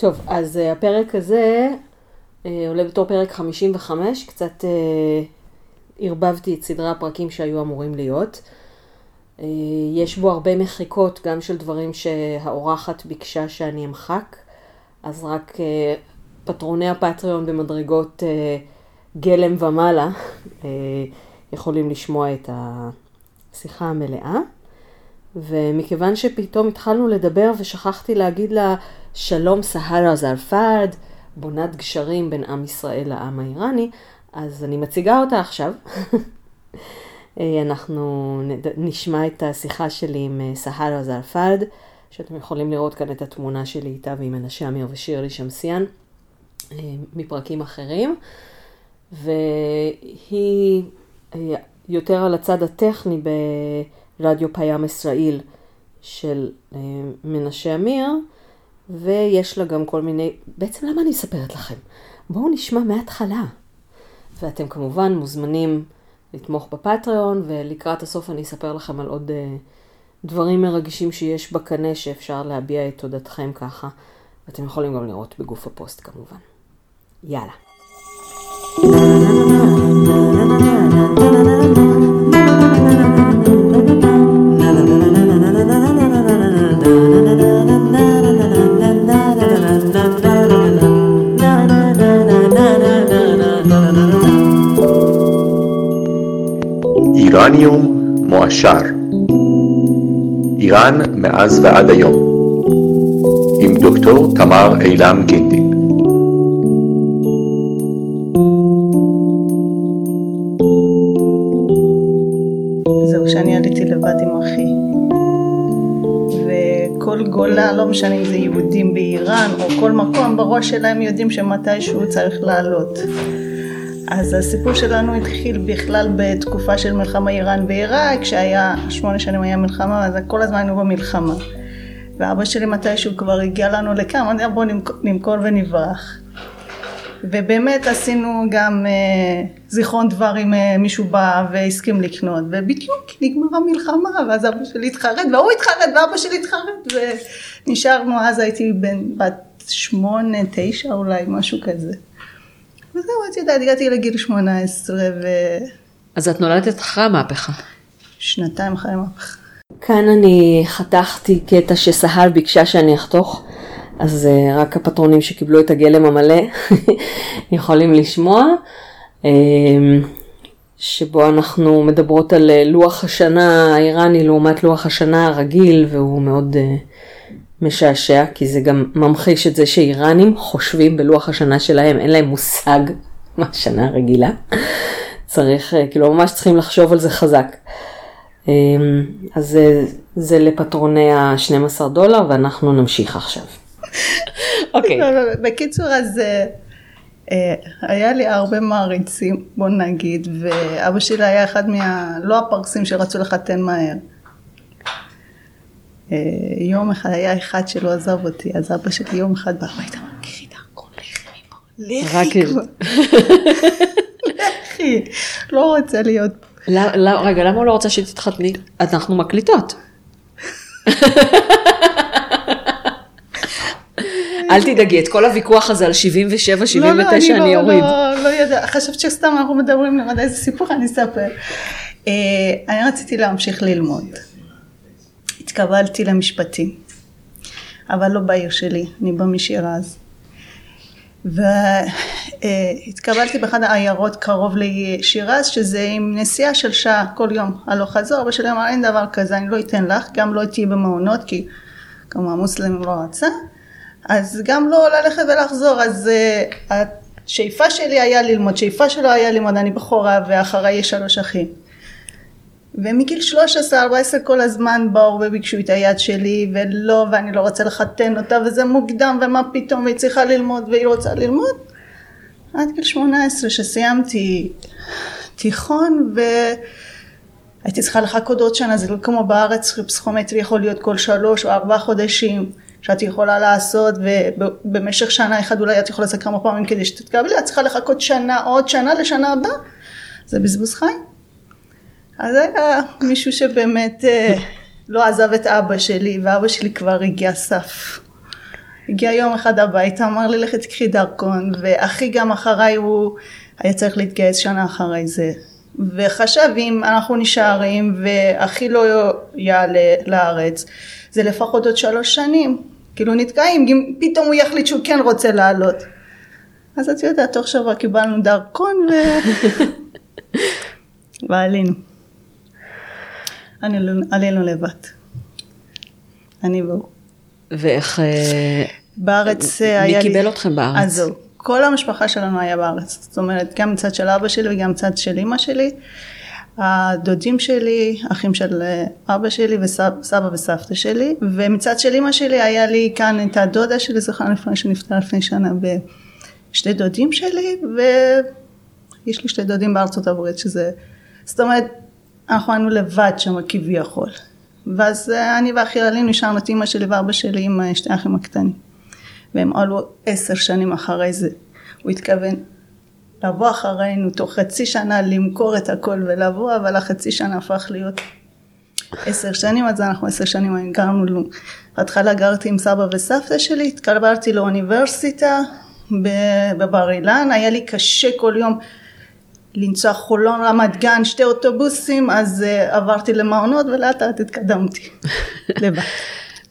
טוב, אז uh, הפרק הזה uh, עולה בתור פרק 55, קצת uh, ערבבתי את סדרי הפרקים שהיו אמורים להיות. יש בו הרבה מחיקות, גם של דברים שהאורחת ביקשה שאני אמחק, אז רק פטרוני הפטריון במדרגות גלם ומעלה יכולים לשמוע את השיחה המלאה. ומכיוון שפתאום התחלנו לדבר ושכחתי להגיד לה שלום סהרה זרפד, בונת גשרים בין עם ישראל לעם האיראני, אז אני מציגה אותה עכשיו. אנחנו נשמע את השיחה שלי עם אה, סהרה זרפד, שאתם יכולים לראות כאן את התמונה שלי איתה ועם מנשה אמיר ושירלי שמסיאן אה, מפרקים אחרים. והיא אה, יותר על הצד הטכני ברדיו פיים ישראל של מנשה אמיר. ויש לה גם כל מיני, בעצם למה אני מספרת לכם? בואו נשמע מההתחלה. ואתם כמובן מוזמנים לתמוך בפטריון, ולקראת הסוף אני אספר לכם על עוד uh, דברים מרגשים שיש בקנה שאפשר להביע את תודתכם ככה, ואתם יכולים גם לראות בגוף הפוסט כמובן. יאללה. אורניום מועשר. איראן מאז ועד היום. עם דוקטור תמר אילם גינדין זהו שאני עליתי לבד עם אחי. וכל גולה לא משנה אם זה יהודים באיראן או כל מקום בראש שלהם יודעים שמתישהו צריך לעלות אז הסיפור שלנו התחיל בכלל בתקופה של מלחמה איראן ועיראק, כשהיה שמונה שנים היה מלחמה, אז כל הזמן היינו במלחמה. ואבא שלי מתישהו כבר הגיע לנו לכאן, אמרתי בואו נמכור ונברח. ובאמת עשינו גם אה, זיכרון דברים, אה, מישהו בא והסכים לקנות, ובדיוק נגמרה המלחמה, ואז אבא שלי התחרט, והוא התחרט, ואבא שלי התחרט, ונשארנו, אז הייתי בן בת שמונה, תשע אולי, משהו כזה. וזהו, את יודעת, הגעתי לגיל 18 ו... אז את נולדת אחרי המהפכה. שנתיים אחרי המהפכה. כאן אני חתכתי קטע שסהל ביקשה שאני אחתוך, אז uh, רק הפטרונים שקיבלו את הגלם המלא יכולים לשמוע, uh, שבו אנחנו מדברות על uh, לוח השנה האיראני לעומת לוח השנה הרגיל, והוא מאוד uh, משעשע, כי זה גם ממחיש את זה שאיראנים חושבים בלוח השנה שלהם, אין להם מושג מה השנה הרגילה. צריך, אה, כאילו ממש צריכים לחשוב על זה חזק. אמ, אז זה, זה לפטרוני ה-12 דולר ואנחנו נמשיך עכשיו. אוקיי. לא, לא, לא, בקיצור, אז אה, אה, היה לי הרבה מעריצים, בוא נגיד, ואבא שלי היה אחד מה... לא הפרסים שרצו לחתן מהר. יום אחד, היה אחד שלא עזב אותי, אז אבא שלי יום אחד בא הביתה, אמר, קחי דרכון, לכי מפה, לכי לכי, לא רוצה להיות. רגע, למה הוא לא רוצה שתתחתני? אנחנו מקליטות. אל תדאגי, את כל הוויכוח הזה על 77, 79 אני לא- אוריד. לא, לא, לא יודעת, חשבת שסתם אנחנו מדברים לבד איזה סיפור אני אספר. אה, אני רציתי להמשיך ללמוד. התקבלתי למשפטים, אבל לא בעיר שלי, אני באה משירז. והתקבלתי באחד העיירות קרוב לשירז, שזה עם נסיעה של שעה כל יום, הלוך חזור, אבא שלי אמר אין דבר כזה, אני לא אתן לך, גם לא תהיי במעונות, כי כמובן המוסלמים לא רצה, אז גם לא ללכת ולחזור, אז uh, השאיפה שלי היה ללמוד, שאיפה שלו היה ללמוד, אני בכורה ואחריי יש שלוש אחים. ומגיל 13-14 כל הזמן באו וביקשו את היד שלי ולא ואני לא רוצה לחתן אותה וזה מוקדם ומה פתאום והיא צריכה ללמוד והיא רוצה ללמוד. עד גיל 18 שסיימתי תיכון והייתי צריכה לחכות עוד שנה זה לא כמו בארץ פסיכומטרי יכול להיות כל שלוש או ארבעה חודשים שאת יכולה לעשות ובמשך שנה אחת אולי את יכולה לעשות כמה פעמים כדי שתתקבלי את צריכה לחכות שנה עוד שנה לשנה הבאה. זה בזבוז חיים אז היה מישהו שבאמת אה, לא עזב את אבא שלי, ואבא שלי כבר הגיע סף. הגיע יום אחד הביתה, אמר לי לכי תקחי דרכון, ואחי גם אחריי הוא היה צריך להתגייס שנה אחרי זה. וחשב אם אנחנו נשארים ואחי לא יעלה לארץ, זה לפחות עוד שלוש שנים. כאילו נתקעים, אם פתאום הוא יחליט שהוא כן רוצה לעלות. אז את יודעת, תוך שבוע קיבלנו דרכון ו... ועלינו. עלינו, עלינו לבד. אני והוא. ואיך... אה, בארץ מי אה, היה לי... קיבל אתכם בארץ? אז זהו. כל המשפחה שלנו היה בארץ. זאת אומרת, גם מצד של אבא שלי וגם מצד של אימא שלי. הדודים שלי, אחים של אה, אבא שלי וסבא וסבתא שלי, ומצד של אימא שלי היה לי כאן את הדודה שלי, זכרנו לפני שנפטרה לפני שנה, ושתי דודים שלי, ויש לי שתי דודים בארצות הברית, שזה, זאת אומרת, אנחנו היינו לבד שם כביכול. ואז אה, אני ואחי עלינו, נשארנו את אימא שלי ואבא שלי עם אה, שתי האחים הקטנים. והם עלו עשר שנים אחרי זה. הוא התכוון לבוא אחרינו תוך חצי שנה למכור את הכל ולבוא, אבל החצי שנה הפך להיות עשר שנים, אז אנחנו עשר שנים גרנו, בהתחלה גרתי עם סבא וסבתא שלי, התקרברתי לאוניברסיטה בבר אילן, היה לי קשה כל יום לנסוע חולון רמת גן שתי אוטובוסים אז uh, עברתי למעונות ולאט לאט התקדמתי לבד.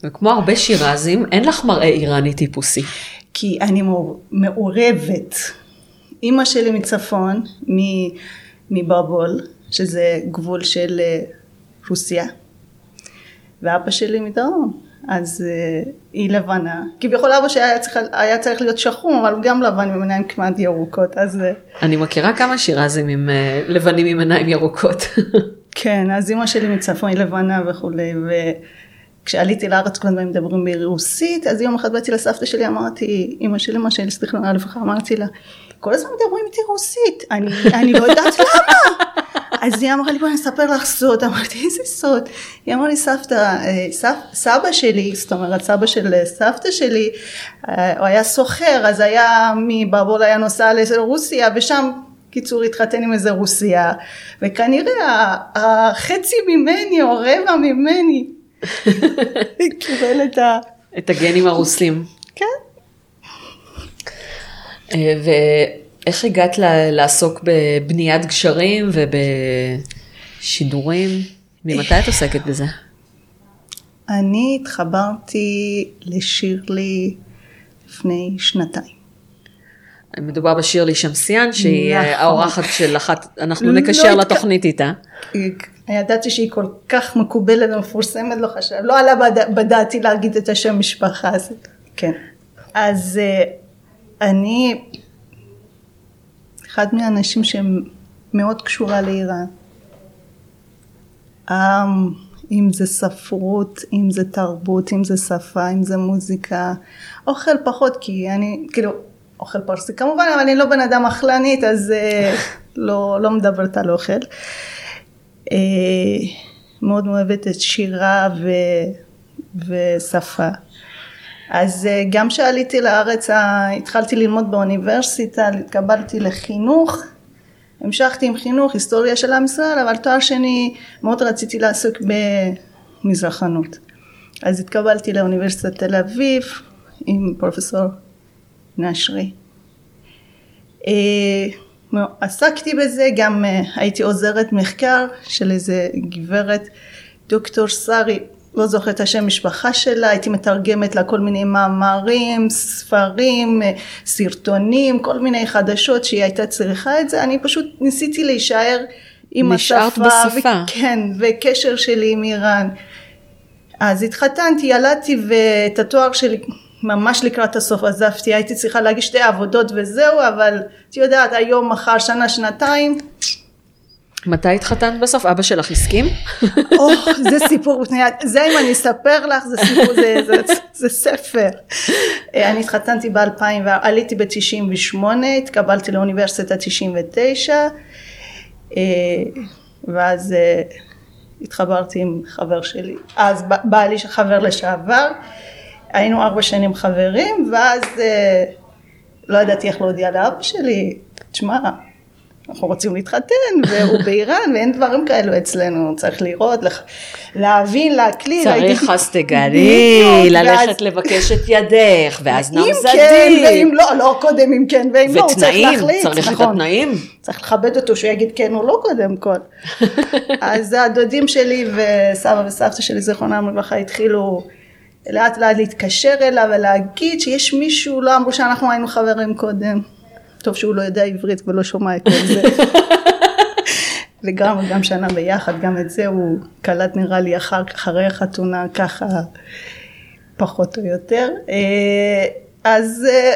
וכמו הרבה שירזים אין לך מראה איראני טיפוסי. כי אני מעורבת. אימא שלי מצפון, מבבול, שזה גבול של אה, רוסיה, ואבא שלי מדרום. אז uh, היא לבנה. כביכול אבא שלי היה צריך, היה צריך להיות שחום, אבל הוא גם לבן עם עיניים כמעט ירוקות, אז... Uh... אני מכירה כמה שירזים עם uh, לבנים עם עיניים ירוקות. כן, אז אימא שלי מצפון היא לבנה וכולי, וכשעליתי לארץ כל הזמן מדברים ברוסית, אז יום אחד באתי לסבתא שלי, אמרתי, אימא שלי, אמא שלי, סליחה, אמרתי לה, כל הזמן מדברים איתי רוסית, אני, אני לא יודעת למה. אז היא אמרה לי בואי אני אספר לך סוד, אמרתי איזה סוד? היא אמרה לי סבתא, אה, סב, סבא שלי, זאת אומרת סבא של סבתא שלי, אה, הוא היה סוחר, אז היה מבאבול היה נוסע לרוסיה ושם קיצור התחתן עם איזה רוסיה וכנראה החצי ממני או רבע ממני קיבל את ה... את הגנים הרוסים. כן. איך הגעת לעסוק בבניית גשרים ובשידורים? ממתי את עוסקת בזה? אני התחברתי לשירלי לפני שנתיים. מדובר בשירלי שמסיאן, שהיא נכון. האורחת של אחת, אנחנו לא נקשר לא לתוכנית איתה. ידעתי שהיא כל כך מקובלת ומפורסמת, לא חשב, לא עלה בדעתי להגיד את השם משפחה הזה. כן. אז אה, אני אחד מהאנשים שהם מאוד קשורה לאיראן. עם, אם זה ספרות, אם זה תרבות, אם זה שפה, אם זה מוזיקה. אוכל פחות, כי אני, כאילו, אוכל פרסי כמובן, אבל אני לא בן אדם אכלנית, אז uh, לא, לא מדברת על אוכל. Uh, מאוד אוהבת את שירה ו, ושפה. אז אה, גם כשעליתי לארץ התחלתי ללמוד באוניברסיטה, התקבלתי לחינוך, המשכתי עם חינוך, היסטוריה של עם ישראל, אבל תואר שני מאוד רציתי לעסוק במזרחנות. אז התקבלתי לאוניברסיטת תל אביב עם פרופסור נשרי. אה, עסקתי בזה, גם אה, הייתי עוזרת מחקר של איזה גברת דוקטור שרי לא זוכרת את השם משפחה שלה, הייתי מתרגמת לה כל מיני מאמרים, ספרים, סרטונים, כל מיני חדשות שהיא הייתה צריכה את זה, אני פשוט ניסיתי להישאר עם השפה. נשארת בשפה. כן, וקשר שלי עם איראן. אז התחתנתי, ילדתי ואת התואר שלי ממש לקראת הסוף עזבתי, הייתי צריכה להגיש שתי עבודות וזהו, אבל את יודעת, היום, מחר, שנה, שנתיים, מתי התחתנת בסוף? אבא שלך הסכים? או, זה סיפור בפני, זה אם אני אספר לך, זה סיפור, זה, זה, זה, ספר. אה, אני התחתנתי ב-2000, עליתי ב-98, התקבלתי לאוניברסיטה 99, אה, ואז אה, התחברתי עם חבר שלי, אז בא לי חבר לשעבר, היינו ארבע שנים חברים, ואז לא ידעתי איך להודיע לאבא שלי, תשמע, אנחנו רוצים להתחתן, והוא באיראן, ואין דברים כאלו אצלנו, צריך לראות, לח... להבין, להקליט. צריך אז תגלי, ללכת לבקש את ידך, ואז נם אם. כן, ואם לא, לא קודם אם כן, ואם לא, הוא צריך ותנאים, להחליט. צריך את נכון. התנאים. צריך לכבד אותו שהוא יגיד כן או לא קודם כל. אז הדודים שלי וסבא וסבתא שלי זיכרונם לברכה התחילו לאט לאט להתקשר אליו ולהגיד שיש מישהו, לא אמרו שאנחנו היינו חברים קודם. טוב שהוא לא יודע עברית ולא שומע את כל זה. לגמרי, גם שנה ביחד, גם את זה הוא קלט נראה לי אחר, אחרי החתונה ככה פחות או יותר. אה, אז אה,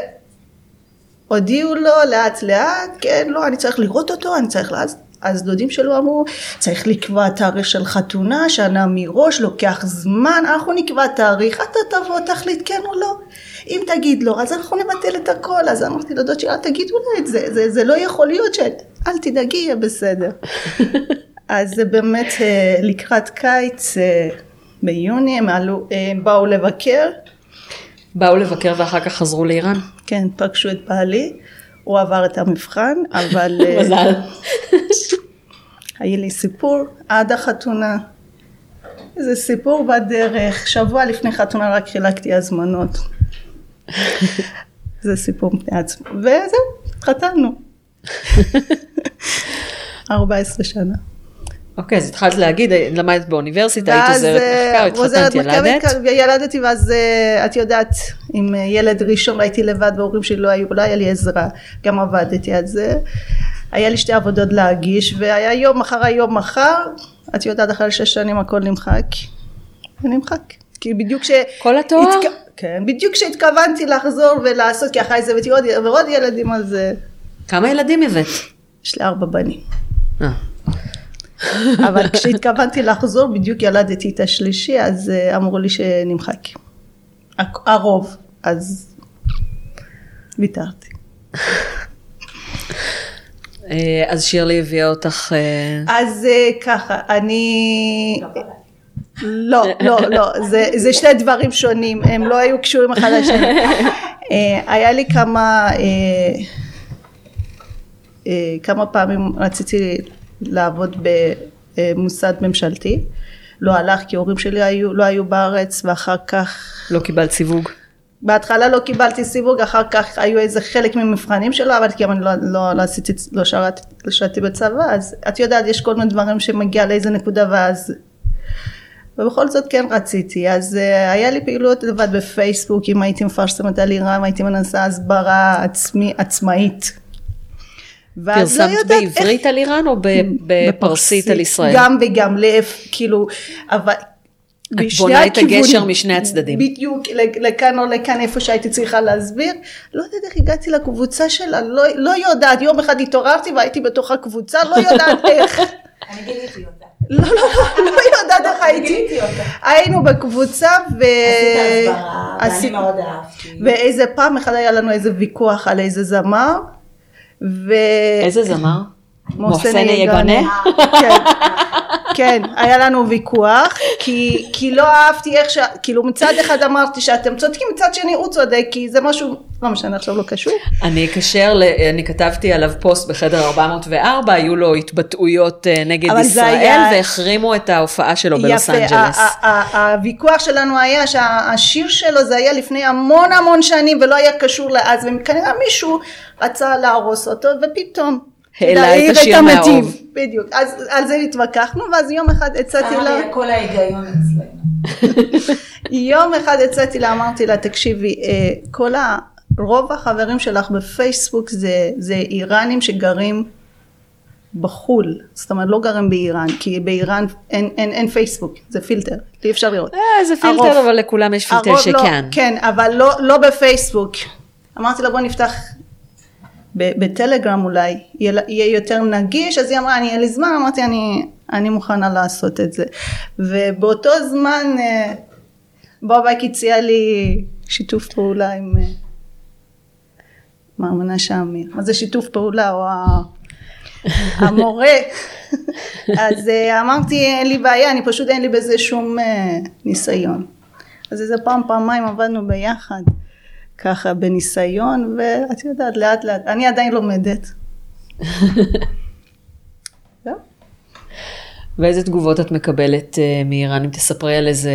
הודיעו לו לאט לאט, כן, לא, אני צריך לראות אותו, אני צריך, אז, אז דודים שלו אמרו, צריך לקבוע תאריך של חתונה, שנה מראש, לוקח זמן, אנחנו נקבע תאריך, אתה תבוא, תחליט כן או לא. אם תגיד לא, אז אנחנו נבטל את הכל. אז אמרתי לדוד שלי, אל תגידו לה את זה, זה, זה לא יכול להיות, ש... אל תדאגי, יהיה בסדר. אז זה באמת אה, לקראת קיץ, אה, ביוני, הם, עלו, אה, הם באו לבקר. באו לבקר ואחר כך חזרו לאיראן? כן, פגשו את בעלי, הוא עבר את המבחן, אבל אה, מזל. היה לי סיפור עד החתונה. איזה סיפור בדרך, שבוע לפני חתונה רק חילקתי הזמנות. זה סיפור בפני עצמו, וזהו, התחתנו. 14 שנה. אוקיי, אז התחלת להגיד, למדת באוניברסיטה, היית עוזרת אה, מחקר, התחתנת, ילדת? ילדתי ואז אה, את יודעת עם ילד ראשון הייתי לבד וההורים שלי לא היו לא היה לי עזרה. גם עבדתי על זה. היה לי שתי עבודות להגיש והיה יום אחר היום מחר את יודעת אחרי שש שנים הכל נמחק. ונמחק. כי בדיוק ש... כל התואר? התק... כן בדיוק כשהתכוונתי לחזור ולעשות כי אחרי זה הבאתי עוד, ועוד ילדים אז כמה ילדים הבאת? יש לי ארבע בנים. אה, אבל כשהתכוונתי לחזור בדיוק ילדתי את השלישי אז אה, אמרו לי שנמחק. הרוב אז ויתרתי. אה, אז שירלי הביאה אותך... אה, אז ככה אני לא לא לא זה, זה שני דברים שונים הם לא היו קשורים אחד לשני. היה לי כמה כמה פעמים רציתי לעבוד במוסד ממשלתי לא הלך כי ההורים שלי היו, לא היו בארץ ואחר כך לא קיבלת סיווג? בהתחלה לא קיבלתי סיווג, אחר כך היו איזה חלק ממבחנים שלו, אבל כי אני לא, לא, לא עשיתי, לא שרת, לא שירתי בצבא, אז את יודעת, יש כל מיני דברים שמגיע לאיזה נקודה ואז... ובכל זאת כן רציתי, אז uh, היה לי פעילות לבד בפייסבוק, אם הייתי מפרסמת על איראן, הייתי מנסה הסברה עצמי, עצמאית. לא פרסמת איך- בעברית על איראן או בפרסית על ישראל? גם וגם, לאף, כאילו, אבל... את בונה את הגשר. משני הצדדים. בדיוק, לכאן או לכאן, איפה שהייתי צריכה להסביר. לא יודעת איך הגעתי לקבוצה שלה, לא, לא יודעת, יום אחד התעוררתי והייתי בתוך הקבוצה, לא יודעת איך. אני גיליתי אותה. לא, לא, לא, לא יודעת איך הייתי. היינו בקבוצה ו... עשית הסברה, ואני מאוד אהבתי. ואיזה פעם אחד היה לנו איזה ויכוח על איזה זמר. ו... איזה זמר? מוחסן. יגאנה? כן, כן, היה לנו ויכוח, כי, כי לא אהבתי איך ש... כאילו מצד אחד אמרתי שאתם צודקים, מצד שני הוא צודק, כי זה משהו, לא משנה, עכשיו לא קשור. אני אקשר, ל- אני כתבתי עליו פוסט בחדר 404, היו לו התבטאויות אה, נגד ישראל, היה- והחרימו את ההופעה שלו בלוס אנג'לס. הוויכוח שלנו היה שהשיר שלו זה היה לפני המון המון שנים ולא היה קשור לאז, וכנראה מישהו רצה להרוס אותו, ופתאום. העלה את השיר. מהאוב. בדיוק, אז על זה התווכחנו, ואז יום אחד הצעתי לה... אמר לי הכל ההיגיון אצלנו. יום אחד יצאתי לה, אמרתי לה, תקשיבי, אה, כל ה... רוב החברים שלך בפייסבוק זה, זה איראנים שגרים בחו"ל, זאת אומרת לא גרים באיראן, כי באיראן אין, אין, אין פייסבוק, זה פילטר, אי אפשר לראות. אה, זה הרוב. פילטר, אבל לכולם יש פילטר הרוב שכן. לא, כן, אבל לא, לא בפייסבוק. אמרתי לה בוא נפתח בטלגרם אולי, יהיה, יותר נגיש, אז היא אמרה אני אין לי זמן, אמרתי אני, אני מוכנה לעשות את זה. ובאותו זמן אה, בובק הציע לי שיתוף פעולה עם אה, מר מנשה אמיר. מה זה שיתוף פעולה או המורה? אז אה, אמרתי אין לי בעיה, אני פשוט אין לי בזה שום ניסיון. אז איזה פעם פעמיים עבדנו ביחד ככה בניסיון ואת יודעת לאט לאט אני עדיין לומדת ואיזה תגובות את מקבלת אה, מאיראן, אם תספרי על איזה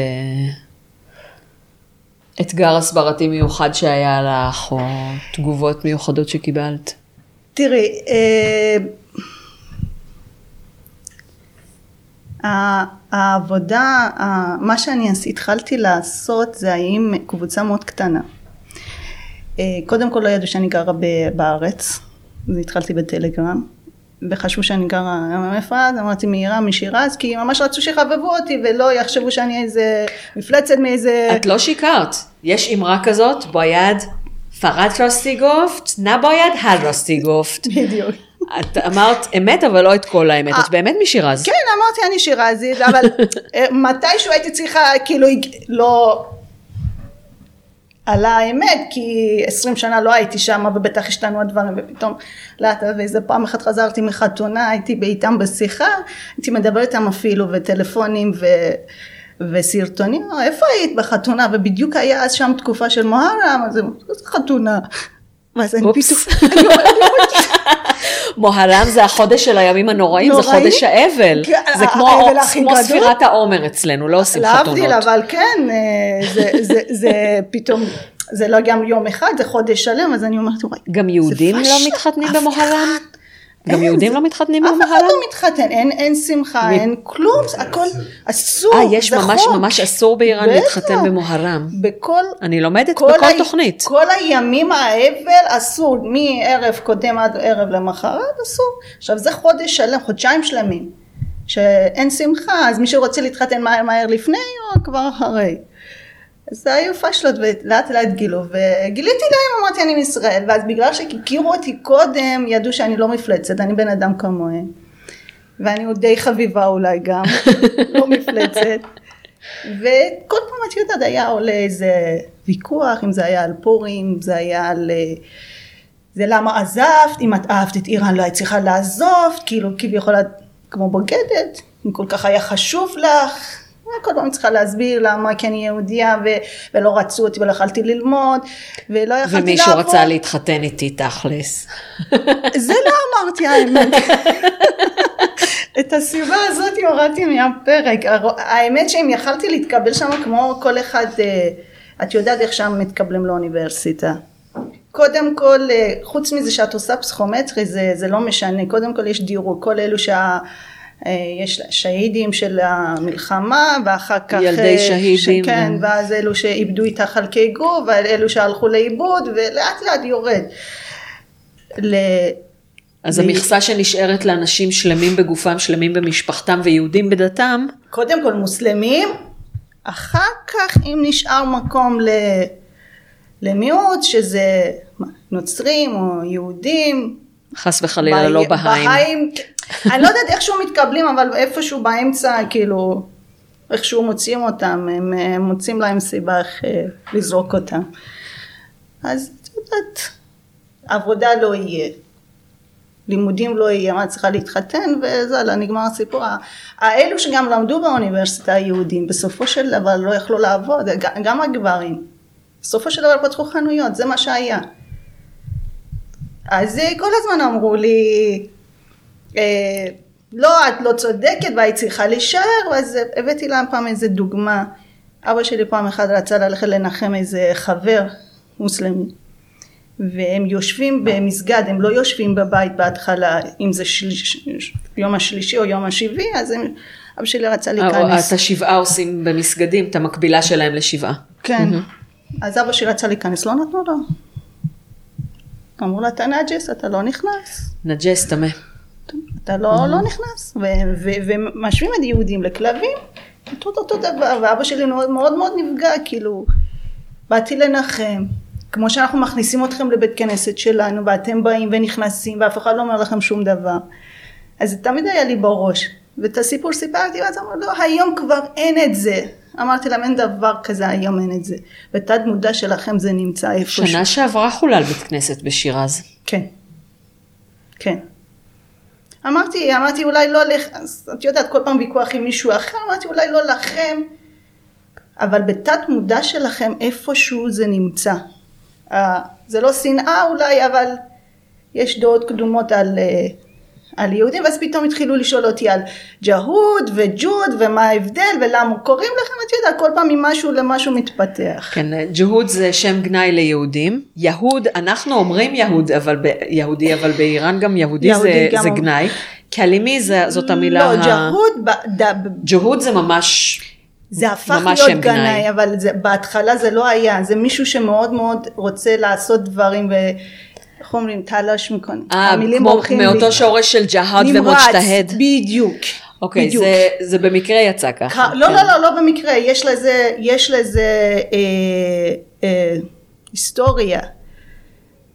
אתגר הסברתי מיוחד שהיה לך, או תגובות מיוחדות שקיבלת? תראי, אה, העבודה, מה שאני התחלתי לעשות זה עם קבוצה מאוד קטנה. אה, קודם כל לא ידעו שאני גרה בארץ, התחלתי בטלגרם, וחשבו שאני גרה, מאיפה את? אמרתי מאיראן, משירז, כי ממש רצו שיחבבו אותי ולא יחשבו שאני איזה מפלצת מאיזה... את לא שיקרת, יש אמרה כזאת, בויד, פרד רוסטיגופט, נא בויד, הד רוסטיגופט. בדיוק. את אמרת אמת, אבל לא את כל האמת, את באמת משירז. כן, אמרתי אני שירזית, אבל אה, מתישהו הייתי צריכה, כאילו, לא... על האמת, כי עשרים שנה לא הייתי שם, ובטח השתנו הדברים, ופתאום לאט ואיזה פעם אחת חזרתי מחתונה, הייתי איתם בשיחה, הייתי מדברת איתם אפילו, וטלפונים ו... וסרטונים, "אה, איפה היית בחתונה? ובדיוק היה אז שם תקופה של מוהרם, אז חתונה. ואז אני. פתאום, מוהרם זה החודש של הימים הנוראים, זה? חודש האבל. כן, זה כמו. ספירת העומר אצלנו, לא עושים חתונות. להבדיל, אבל כן, אה, זה, זה, זה פתאום, זה לא גם יום אחד, זה חודש שלם, אז אני אומרת, וואי, גם יהודים לא מתחתנים? אחד. גם יהודים זה- לא מתחתנים אף אחד? לא מתחתן, אין, אין שמחה, אין כלום, זה הכל אסור, אה, יש זה ממש חוק. ממש אסור באיראן. להתחתן במוהרם. בכל... אני לומדת כל בכל ה- תוכנית. כל הימים האבל אסור, מערב קודם עד ערב למחרת אסור. עכשיו זה חודש שלם, חודשיים שלמים, שאין שמחה, אז מי שרוצה להתחתן מהר מהר לפני או כבר אחרי. אז היו פשלות ולאט לאט גילו, וגיליתי להם, אמרתי אני מישראל, ואז בגלל שהכירו אותי קודם, ידעו שאני לא מפלצת, אני בן אדם כמוהם. ואני עוד די חביבה אולי גם, לא מפלצת. וכל פעם את יודעת היה עולה איזה ויכוח, אם זה היה על פורים, אם זה היה על... אה, זה למה עזבת, אם את אהבת את איראן לא היית צריכה לעזוב, כאילו כביכול את כמו בוגדת, אם כל כך היה חשוב לך, כל פעם צריכה להסביר למה כי אני יהודייה ו- ולא רצו אותי ולא יכלתי ללמוד ולא יכלתי לעבוד. ומישהו רצה להתחתן איתי תכלס. זה לא אמרתי האמת. את הסיבה הזאת הורדתי מהפרק. האמת שאם יכלתי להתקבל שם כמו כל אחד, אה, את יודעת איך שם מתקבלים לאוניברסיטה. קודם כל, אה, חוץ מזה שאת עושה פסיכומטרי, זה, זה לא משנה. קודם כל יש דירוג. כל אלו שה... אה, יש שהידים של המלחמה ואחר כך ילדי אה, שהידים. כן ואז אלו שאיבדו איתה חלקי גוף ואלו שהלכו לאיבוד ולאט לאט יורד. ל... אז ו- המכסה שנשארת לאנשים שלמים בגופם, שלמים במשפחתם ויהודים בדתם, קודם כל מוסלמים, אחר כך אם נשאר מקום ל... למיעוט שזה נוצרים או יהודים, חס וחלילה לא בהיים. בהיים, אני לא יודעת איכשהו מתקבלים אבל איפשהו באמצע כאילו איכשהו מוציאים אותם, הם, הם מוצאים להם סיבה איך אה, לזרוק אותם. אז את יודעת, עבודה לא יהיה. לימודים לא יהיה, מה צריכה להתחתן וזהו, נגמר הסיפור. האלו שגם למדו באוניברסיטה היהודים, בסופו של דבר לא יכלו לעבוד, גם הגברים. בסופו של דבר פתחו חנויות, זה מה שהיה. אז אה, כל הזמן אמרו לי, אה, לא, את לא צודקת והיית צריכה להישאר, ואז הבאתי להם פעם איזה דוגמה. אבא שלי פעם אחת רצה ללכת לנחם איזה חבר מוסלמי. והם יושבים במסגד, הם לא יושבים בבית בהתחלה, אם זה שליש, יום השלישי או יום השבעי, אז הם, אבא שלי רצה להיכנס. את השבעה עושים במסגדים, את המקבילה שלהם לשבעה. כן. אז אבא שלי רצה להיכנס, לא נתנו לו. אמרו לו, אתה נג'ס, אתה לא נכנס. נג'ס טמא. אתה לא, לא נכנס. ומשווים את יהודים לכלבים, אותו אותו דבר, ואבא שלי מאוד מאוד מאוד נפגע, כאילו, באתי לנחם, כמו שאנחנו מכניסים אתכם לבית כנסת שלנו, ואתם באים ונכנסים, ואף אחד לא אומר לכם שום דבר. אז זה תמיד היה לי בראש. ואת הסיפור סיפרתי, ואז אמרו, לא, היום כבר אין את זה. אמרתי להם, אין דבר כזה, היום אין את זה. בתת מודע שלכם זה נמצא איפשהו. שנה שעברה חולל בית כנסת בשירז. כן, כן. אמרתי, אמרתי אולי לא לך, את יודעת כל פעם ויכוח עם מישהו אחר, אמרתי אולי לא לכם, אבל בתת מודע שלכם איפשהו זה נמצא. אה, זה לא שנאה אולי, אבל יש דעות קדומות על, אה, על יהודים, ואז פתאום התחילו לשאול אותי על ג'הוד וג'וד ומה ההבדל ולמה קוראים לכם, את יודעת, כל פעם ממשהו למשהו מתפתח. כן, ג'הוד זה שם גנאי ליהודים. יהוד, אנחנו אומרים יהוד, אבל ב, יהודי, אבל באיראן גם יהודי, יהודי זה, גם זה. גנאי. קלימי זה, זאת המילה לא, ה... ג'הוד, ב- ג'הוד זה ממש... זה הפך להיות גנאי. אבל זה, בהתחלה זה לא היה, זה מישהו שמאוד מאוד רוצה לעשות דברים, ואיך אומרים, תלש מכל, אה, המילים כמו הולכים מאותו. שורש של ג'הד נמרץ, ומוג'תהד. בדיוק. אוקיי, בדיוק. זה, זה במקרה יצא ככה. לא, כן. לא, לא, לא במקרה, יש לזה, יש לזה אה, אה, היסטוריה.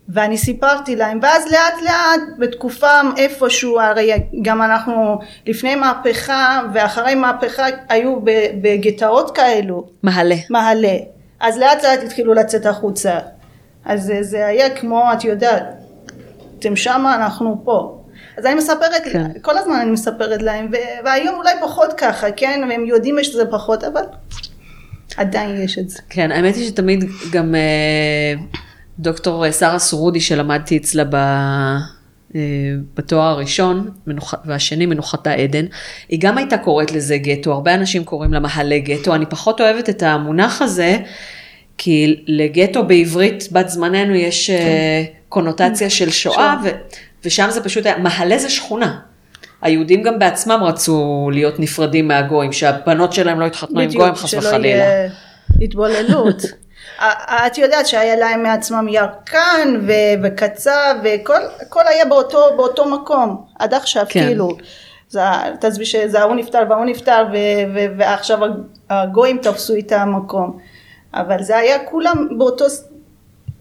ואני סיפרתי להם, ואז לאט לאט בתקופה איפשהו, הרי גם אנחנו לפני מהפכה ואחרי מהפכה היו בגטאות כאלו, מעלה. מעלה, אז לאט לאט התחילו לצאת החוצה, אז זה, זה היה כמו, את יודעת, אתם שמה, אנחנו פה. אז אני מספרת, כן. כל הזמן אני מספרת להם, והיום אולי פחות ככה, כן, והם יודעים שזה פחות, אבל עדיין יש את זה. כן, האמת היא שתמיד גם אה, דוקטור שרה סרודי שלמדתי אצלה ב... אה, בתואר הראשון מנוח... והשני מנוחתה עדן, היא גם הייתה קוראת לזה גטו, הרבה אנשים קוראים לה מהלי גטו, אני פחות אוהבת את המונח הזה, כי לגטו בעברית בת זמננו יש אה, קונוטציה של שואה, ו... ושם זה פשוט היה, מהלה זה שכונה. היהודים גם בעצמם רצו להיות נפרדים מהגויים, שהבנות שלהם לא התחתנו עם גויים חס שלא וחלילה. יהיה התבוללות. את יודעת שהיה להם מעצמם ירקן ו- וקצב וכל הכל היה באותו, באותו מקום עד עכשיו כן. כאילו. תעזבי שזה ההוא נפטר וההוא נפטר ו- ו- ועכשיו הגויים תפסו את המקום. אבל זה היה כולם באותו,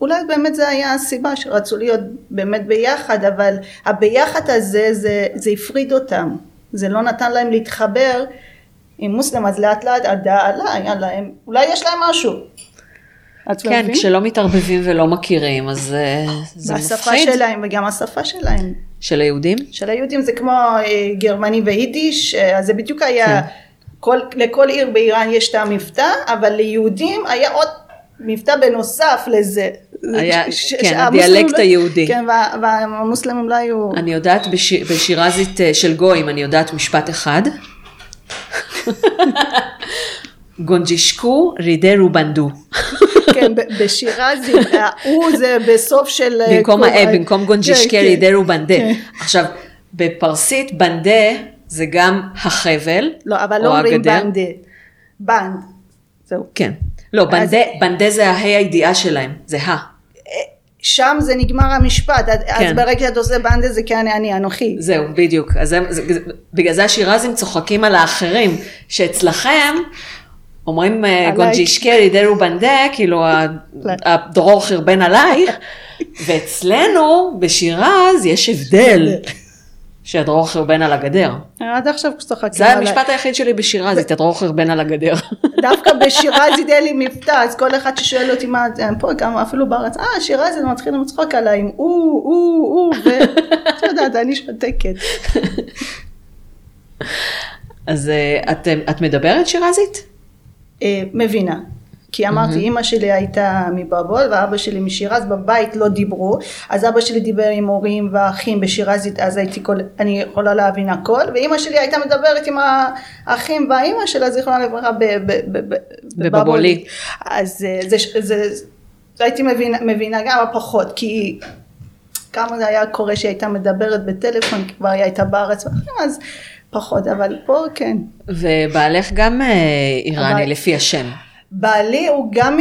אולי באמת זה היה הסיבה שרצו להיות באמת ביחד, אבל הביחד הזה זה, זה הפריד אותם. זה לא נתן להם להתחבר עם מוסלם, אז לאט לאט הדעה עלה, היה להם, אולי יש להם משהו. את כן? כשלא מתערבבים ולא מכירים, אז אה, זה מפחיד. שלהם וגם השפה שלהם. של היהודים? של היהודים זה כמו אה, גרמני ויידיש, אה, אז זה בדיוק היה, כן. כל, לכל עיר באיראן יש את המבטא, אבל ליהודים היה עוד מבטא בנוסף לזה. היה, ש- כן, שהמוסלמים הדיאלקט לא- היהודי. כן, וה- והמוסלמים לא היו... אני יודעת בש... בשירזית אה, של גויים, אני יודעת משפט אחד. גונג'ישקו רידרו בנדו. כן, ב- בשירזי, הוא זה בסוף של... אה, במקום האה, במקום גונג'ישקה כן, רידרו בנדה. כן. עכשיו, בפרסית בנדה זה גם החבל, לא, אבל לא אומרים. בנדה. בנד. זהו. כן. לא, אז- בנדה, בנדה זה ההא הידיעה שלהם, זה ה. שם זה נגמר המשפט, אז- אז כן. ברגע שאתה עושה בנדה זה כן אני אנוכי. זהו, בדיוק. אז הם, זה, בגלל זה השירזים צוחקים על האחרים, שאצלכם אומרים אה, עליי. גונג'ישקרי דרו בנדה, כאילו. הדרור חרבן עלייך, ואצלנו בשירז יש הבדל, שהדרור חרבן על הגדר. עד עכשיו צוחקים זה. המשפט היחיד שלי בשירזית, הדרור חרבן על הגדר. דווקא בשירזי די לי מבטא, אז כל אחד ששואל אותי מה, זה, פה גם אפילו בארץ, אה שירזי, זה מתחיל לצחוק עליי עם או, או, או, ואת יודעת, אני שותקת. אז אה, את, מדברת שירזית? אה, מבינה. כי אמרתי, אימא שלי הייתה מבאבול ואבא שלי משירז, בבית לא דיברו, אז אבא שלי דיבר עם הורים ואחים בשירזית, אז הייתי כל, אני יכולה להבין הכל, ואימא שלי הייתה מדברת עם האחים והאימא שלה, זיכרונה לברכה, ב- ב- ב- ב- בבבולי. אז אה, זה, זה, זה, הייתי מבינה, מבינה גם פחות, כי כמה זה היה קורה שהיא הייתה מדברת בטלפון, כבר היא הייתה בארץ, ואחים, אז פחות, אבל פה כן. ובעלך גם אה, איראני אבל- לפי השם. בעלי הוא גם,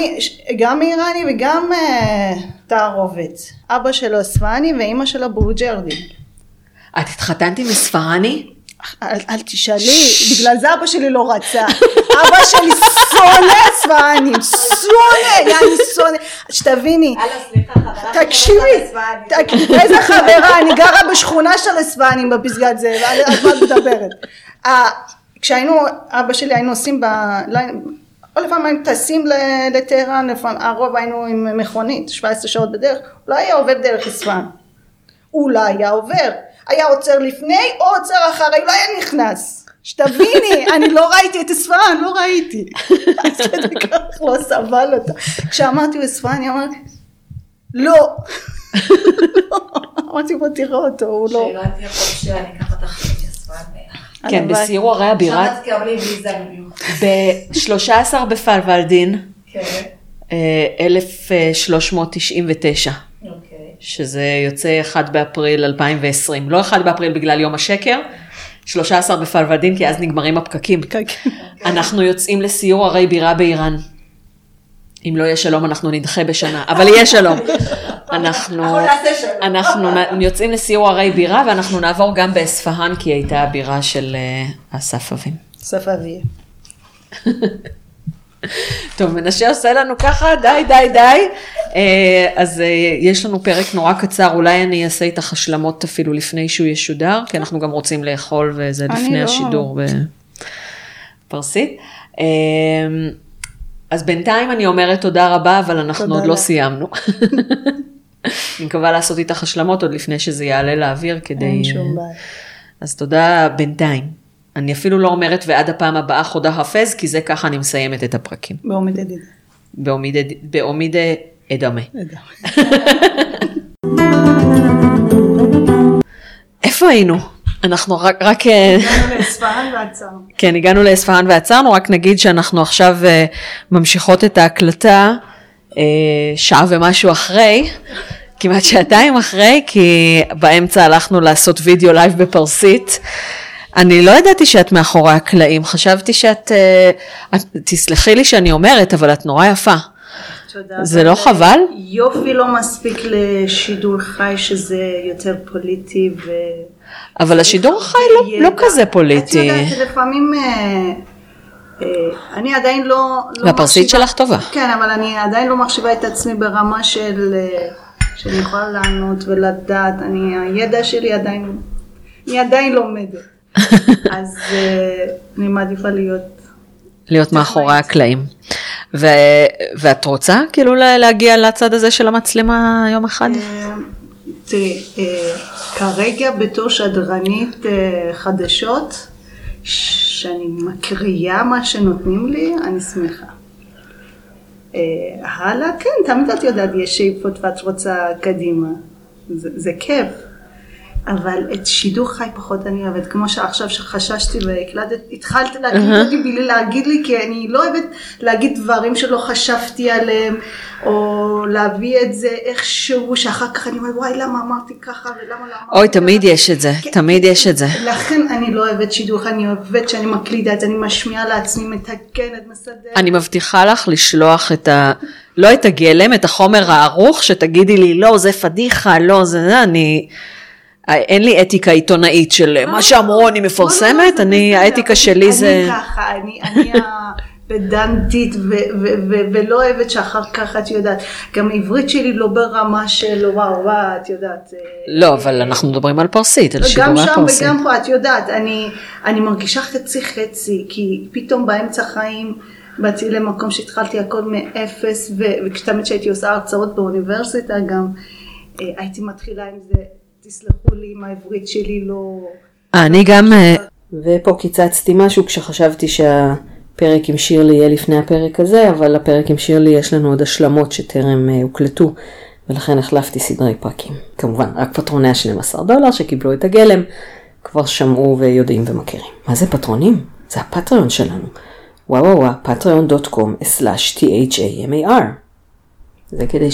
גם איראני וגם אה, תערובת. אבא שלו ספני ואימא שלו בורג'רדי. את התחתנת עם ספרני? אל, אל תשאלי, בגלל זה אבא שלי לא רצה. אבא שלי שונא ספנים, שונא, יעני שונא. שתביני, הלו, סליחה, חברה שלי תקשיבי, איזה חברה, אני גרה בשכונה של הספנים בפסגת זאב, על על מה את מדברת? אה, כשהיינו, אבא שלי היינו עושים ב... לא- או לפעמים היינו טסים לטהרן, לפעמים, הרוב היינו עם מכונית, 17 שעות בדרך, הוא לא היה עובר דרך אספן. הוא לא היה עובר, היה עוצר לפני או עוצר אחרי, לא היה נכנס. שתביני, אני לא ראיתי את אספן, לא ראיתי. אז כדי כך לא סבל אותה. כשאמרתי הוא אספן, היא אמרת, לא. אמרתי בוא תראה אותו, הוא לא... שאלה תהיה פה שאני אקח אותך. כן. בסיור ערי הבירה, עכשיו תקבלי ויזה במיוחד. ב-13 בפלוולדין, כן, אה, 1399, אוקיי. שזה יוצא 1 באפריל 2020. לא 1 באפריל בגלל יום השקר, 13 בפלוולדין, כי אז נגמרים הפקקים. אנחנו יוצאים לסיור ערי בירה באיראן. אם לא יהיה שלום, אנחנו נדחה בשנה, אבל יהיה שלום. אנחנו, אנחנו יוצאים לסיור ערי בירה, ואנחנו נעבור גם באספהאן, כי היא הייתה הבירה של אה, אסף אבים. סוף אביה. טוב, מנשה עושה לנו ככה, די, די, די. אה, אז אה, יש לנו פרק נורא קצר, אולי אני אעשה איתך השלמות אפילו לפני שהוא ישודר, כי אנחנו גם רוצים לאכול וזה לפני לא- השידור בפרסית. אז בינתיים אני אומרת תודה רבה, אבל אנחנו עוד לא. סיימנו. אני מקווה לעשות איתך השלמות עוד לפני שזה יעלה לאוויר כדי... אין שום בעיה. אז תודה בינתיים. אני אפילו לא אומרת ועד הפעם הבאה חודה חפז, כי זה ככה אני מסיימת את הפרקים. בעומד ידידה. בעומיד- בעומיד אדמה. איפה היינו? אנחנו רק, רק אה, הגענו לאספהאן ועצרנו. כן, הגענו לאספהאן ועצרנו, רק נגיד שאנחנו עכשיו אה, ממשיכות את ההקלטה אה, שעה ומשהו אחרי, כמעט שעתיים אחרי, כי באמצע הלכנו לעשות וידאו לייב בפרסית. אני לא ידעתי שאת מאחורי הקלעים, חשבתי שאת, אה, את, תסלחי לי שאני אומרת, אבל את נורא יפה. תודה. זה לא חבל? יופי לא מספיק לשידור חי שזה יותר פוליטי ו... אבל השידור החי לא, לא. כזה את פוליטי. יודעת, לפעמים אה, אה, אני עדיין לא... לא והפרסית מחשיבה- שלך טובה. כן, אבל אני עדיין לא מחשיבה את עצמי ברמה של... אה, שאני יכולה לענות ולדעת, אני, הידע שלי עדיין, אני עדיין לומדת. אז אה, אני מעדיפה להיות... להיות מאחורי הקלעים. ו- ואת רוצה כאילו לה- להגיע לצד הזה של המצלמה יום אחד? אה, תראי, אה, כרגע בתור שדרנית אה, חדשות, שאני מקריאה מה שנותנים לי, אני שמחה. אה, הלאה, כן, תמיד את יודעת, יש שאיפות ואת רוצה קדימה. זה, זה כיף. אבל את שידור חי פחות אני אוהבת, כמו שעכשיו שחששתי והקלטת, התחלת להגיד אותי בלי להגיד לי, כי אני לא אוהבת להגיד דברים שלא חשבתי עליהם, או להביא את זה איכשהו, שאחר כך אני אומרת, וואי, למה אמרתי ככה ולמה לא אמרתי אוי, ככה?" תמיד יש את זה, כן, תמיד יש את זה. לכן אני לא אוהבת שידור חי, אני אוהבת שאני מקלידה את זה, אני משמיעה לעצמי, מתקנת, מסדרת. אני מבטיחה לך לשלוח את ה... לא את הגלם, את החומר הערוך, שתגידי לי, לא, זה פדיחה, לא, זה, אני... אין לי אתיקה עיתונאית של מה שאמרו אני מפרסמת, אני, האתיקה שלי אני זה... ככה, אני, אני הפדנטית ולא אוהבת שאחר כך את יודעת, גם העברית שלי לא ברמה של וואו וואו, את יודעת. אה, לא, אבל אנחנו מדברים על פרסית, על גם שידורי שם הפרסית. וגם פה, את יודעת, אני, אני מרגישה חצי חצי, כי פתאום באמצע חיים באתי למקום שהתחלתי הכל מאפס, ו- ותמיד כשהייתי עושה הרצאות באוניברסיטה גם, אה, הייתי מתחילה עם זה, תסלחו לי אם העברית שלי לא... אני גם... אה, ופה קיצצתי משהו כשחשבתי שהפרק עם שירלי יהיה לפני הפרק הזה, אבל לפרק עם שירלי יש לנו עוד השלמות שטרם אה, הוקלטו, ולכן החלפתי סדרי פרקים. כמובן, רק פטרוני ה-12 דולר שקיבלו את הגלם, כבר שמעו ויודעים ומכירים. מה זה פטרונים? זה הפטריון שלנו. וואו וואו וואו, patreon.com/thamar. זה כדי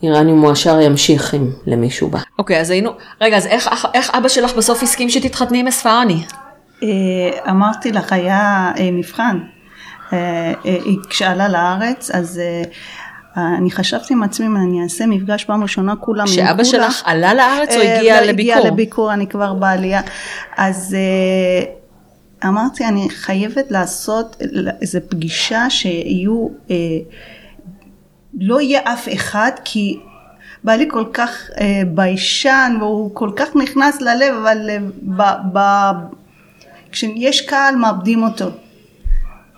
שאיראניום מועשר ימשיך אם למישהו בא. אוקיי, אז היינו... רגע, אז איך, איך אבא שלך בסוף הסכים שתתחתני עם אספרני? אה, אמרתי לך, היה אה, מבחן. אה, היא כשעלה לארץ, אז אני חשבתי עם עצמי, אם אני אעשה מפגש פעם ראשונה, כולם שאבא. שלך עלה לארץ או הגיע לא, לביקור? הגיע לביקור, אני כבר בעלייה. אז אמרתי, אני חייבת לעשות איזו פגישה שיהיו, אה, לא יהיה אף אחד, כי בעלי כל כך אה, ביישן, והוא כל כך נכנס ללב, אבל אה, ב, ב, כשיש קהל מאבדים אותו.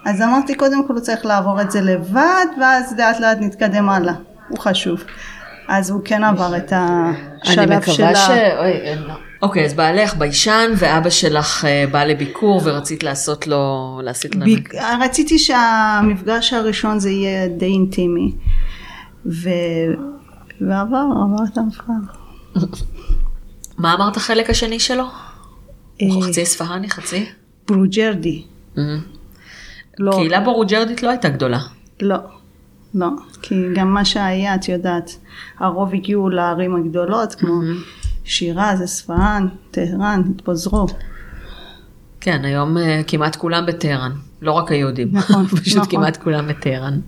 אז אמרתי, קודם כל הוא צריך לעבור את זה לבד, ואז לאט לאט נתקדם הלאה. הוא חשוב. אז הוא כן עבר את השלב אני מקווה של ש... אוי, לו. אוקיי, אז בעלך ביישן ואבא שלך אה, בא לביקור ורצית לעשות לו... לעשות לו... ביק... רציתי שהמפגש הראשון זה יהיה די אינטימי. ו... ועבר, עבר את המבחן. מה אמרת החלק השני שלו? הוא אה, חצי אספהני, חצי? ברוג'רדי. לא, קהילה בורוג'רדית לא הייתה גדולה. לא, לא, כי גם מה שהיה, את יודעת, הרוב הגיעו לערים הגדולות, כמו שירז, אספהאן, טהרן, התפזרו. כן, היום אה, כמעט כולם בטהרן. לא רק היהודים. נכון, פשוט נכון. כמעט כולם בטהרן.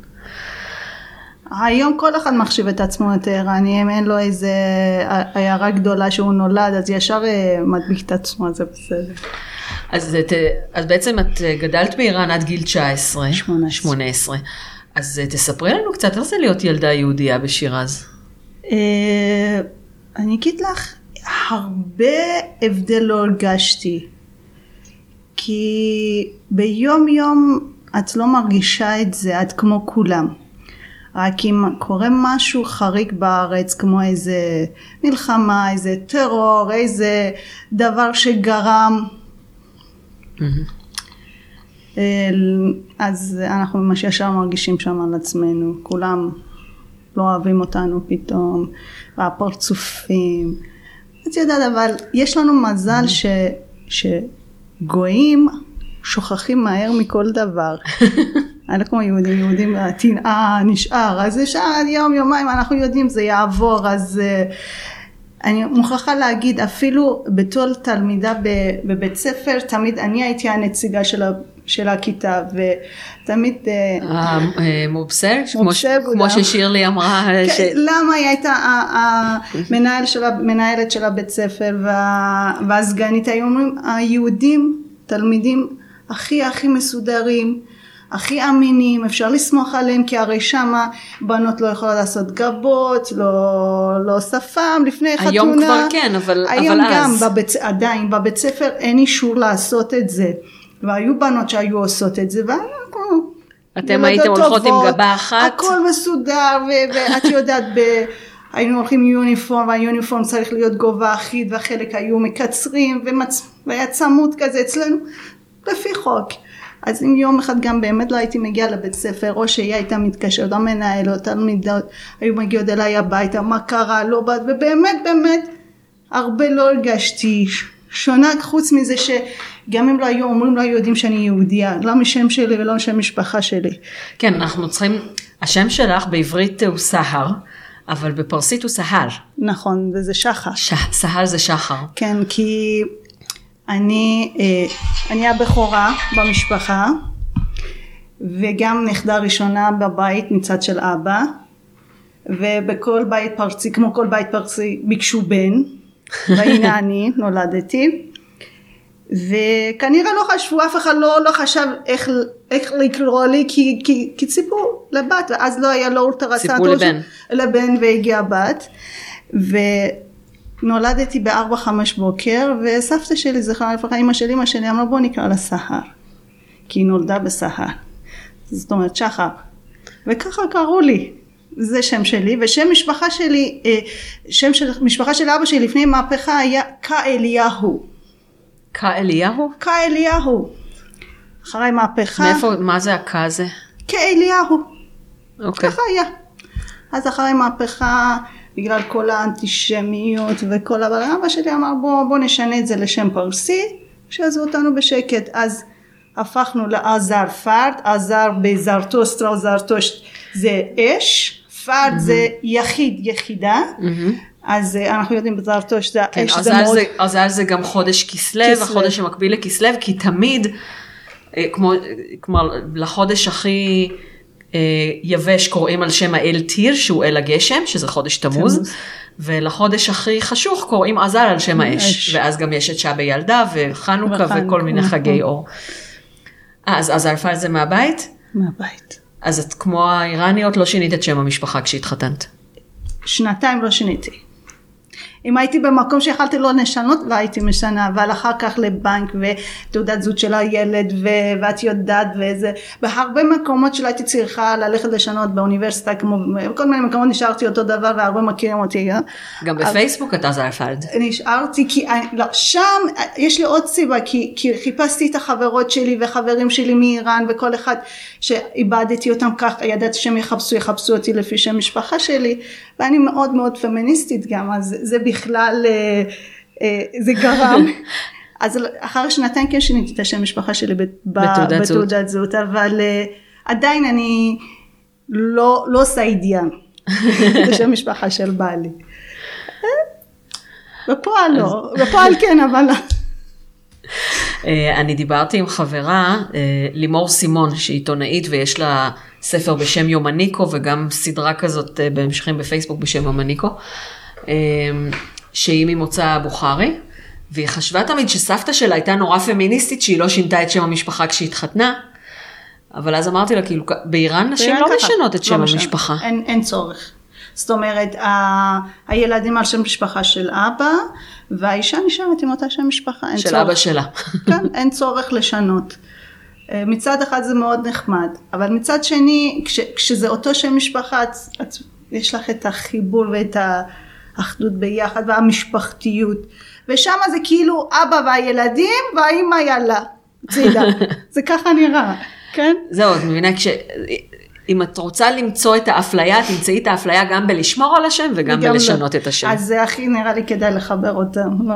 היום כל אחד מחשיב את עצמו טהרני, אם אין לו איזה עיירה גדולה שהוא נולד, אז ישר אה, מדביק את עצמו, זה בסדר. אז, את, אז בעצם את אה, גדלת באיראן עד גיל 19. 18. 18. אז אה, תספרי לנו קצת איך זה להיות ילדה יהודייה בשירז. אני אגיד לך, הרבה הבדל לא הרגשתי. כי ביום יום את לא מרגישה את זה, את כמו כולם. רק אם קורה משהו חריג בארץ, כמו איזה מלחמה, איזה טרור, איזה דבר שגרם, אה, אז אנחנו ממש ישר מרגישים שם על עצמנו, כולם לא אוהבים אותנו פתאום, והפרצופים. את יודעת, אבל יש לנו מזל ש, שגויים שוכחים מהר מכל דבר. אני לא כמו יהודים, יהודים הטנאה נשאר, אז יש עד יום יומיים אנחנו יודעים זה יעבור, אז uh, אני מוכרחה להגיד אפילו בתור תלמידה בבית ספר תמיד אני הייתי הנציגה של, ה- של הכיתה ותמיד אה, המובסל, כמו. ששירלי אמרה. כן, למה היא הייתה המנהל של המנהלת של הבית ספר וה- והסגנית היו אומרים היהודים תלמידים הכי הכי מסודרים הכי אמינים אפשר לסמוך עליהם כי הרי שמה בנות לא יכולות לעשות גבות לא, לא שפם לפני חתונה היום כבר כן, אבל, היום אבל גם אז. בבית, עדיין בבית ספר אין אישור לעשות את זה והיו בנות שהיו עושות את זה ואנחנו אתם הייתם הולכות עם גבה אחת? הכל מסודר ו- ואת יודעת ב... היינו הולכים עם יוניפורם והיוניפורם צריך להיות גובה אחיד והחלק היו מקצרים ומצ... והיה צמוד כזה אצלנו לפי חוק אז אם יום אחד גם באמת לא הייתי מגיעה לבית ספר או שהיא הייתה מתקשרת המנהל או תלמידות היו מגיעות אליי הביתה מה קרה לא באת ובאמת באמת הרבה לא הרגשתי שונה חוץ מזה שגם אם לא היו אומרים לא היו יודעים שאני יהודייה לא משם שלי ולא משם משפחה שלי כן, אנחנו צריכים, השם שלך בעברית הוא סהר, אבל בפרסית הוא סהל. נכון וזה שחר ש... סהל זה שחר. כן כי אני אה, אני הבכורה במשפחה וגם נכדה ראשונה בבית מצד של אבא ובכל בית פרסי כמו כל בית פרסי ביקשו בן והנה אני נולדתי וכנראה לא חשבו אף אחד לא, לא חשב איך, איך לקרוא לי כי, כי, כי ציפו לבת ואז לא היה לא אולטרסנט ציפו לבן. לבן והגיעה בת ונולדתי בארבע חמש בוקר וסבתא שלי זכרה לברכה אמא של אמא שלי אמרה בוא נקרא לה סהר כי היא נולדה בסהר זאת אומרת שחר וככה קראו לי זה שם שלי ושם משפחה שלי אה, שם של משפחה של אבא שלי לפני מהפכה היה כאליהו כאליהו? כאליהו אחרי מהפכה מאיפה, מה זה הקה הזה? כאליהו אוקיי. ככה היה. אז אחרי מהפכה, בגלל כל האנטישמיות וכל אבל אבא שלי אמר בוא, בוא נשנה את זה לשם פרסי, שיעזבו אותנו בשקט. אז הפכנו לעזר פרד, עזר בזרטוסטרה או זרטושט זה אש, פרד זה יחיד, יחידה. אז אה, אנחנו יודעים בזרטושט זה כן, האש זה מאוד... זה, עזל זה גם חודש כסלו. החודש המקביל לכסלו, כי תמיד, אה, כמו, כמו לחודש הכי אה, יבש קוראים על שם האל טיר, שהוא אל הגשם, שזה חודש תמוז. ולחודש הכי חשוך קוראים עזל על שם האש. ואז גם יש את שעה ילדה וחנוכה וכל מיני. חגי אור. אה, אז עזל פל זה מהבית? מהבית. אז את כמו האיראניות לא שינית את שם המשפחה כשהתחתנת. שנתיים לא שיניתי. אם הייתי במקום שיכלתי לא לשנות, לא הייתי משנה, אבל אחר כך לבנק ותעודת זהות של הילד ו- ואת יודעת וזה, בהרבה מקומות שלא הייתי צריכה ללכת לשנות באוניברסיטה, כמו בכל מיני מקומות נשארתי אותו דבר והרבה מכירים אותי. אה? גם בפייסבוק את עזל פלד. נשארתי כי לא, שם יש לי עוד סיבה כי, כי חיפשתי את החברות שלי וחברים שלי מאיראן וכל אחד שאיבדתי אותם ככה ידעתי שהם יחפשו יחפשו אותי לפי שם משפחה שלי ואני מאוד מאוד פמיניסטית גם אז זה בכלל אה, אה, זה גרם. אז אחרי שנתיים כן שיניתי את השם משפחה שלי בתעודת זהות. בתעודת זהות, אבל אה, עדיין אני לא לא אידיאן. זה שם משפחה של בעלי. בפועל לא, בפועל כן, אבל אה, אני דיברתי עם חברה, לימור סימון, שהיא עיתונאית ויש לה ספר בשם יומניקו וגם סדרה כזאת בהמשכים בפייסבוק בשם יומניקו, שהיא ממוצא בוכרי, והיא חשבה תמיד שסבתא שלה הייתה נורא פמיניסטית שהיא לא שינתה את שם המשפחה כשהיא התחתנה. אבל אז אמרתי לה, כאילו, באיראן נשים לא ככה. משנות את לא שם. המשפחה. אין, אין צורך. זאת אומרת, ה- הילדים על שם משפחה של אבא, והאישה נשארת עם אותה שם משפחה. אין של צורך. אבא שלה. כן, אין צורך לשנות. אה, מצד אחד זה מאוד נחמד, אבל מצד שני, כש, כשזה אותו שם משפחה, את, את, יש לך את החיבור ואת האחדות ביחד והמשפחתיות. ושם זה כאילו אבא והילדים והאימא יאללה, צידה. זה ככה נראה, כן? זהו, את מבינה, כש... אם את רוצה למצוא את האפליה, תמצאי את האפליה גם בלשמור על השם וגם וגם בלשנות לא. את השם. אז זה הכי נראה לי כדאי לחבר אותם, לא?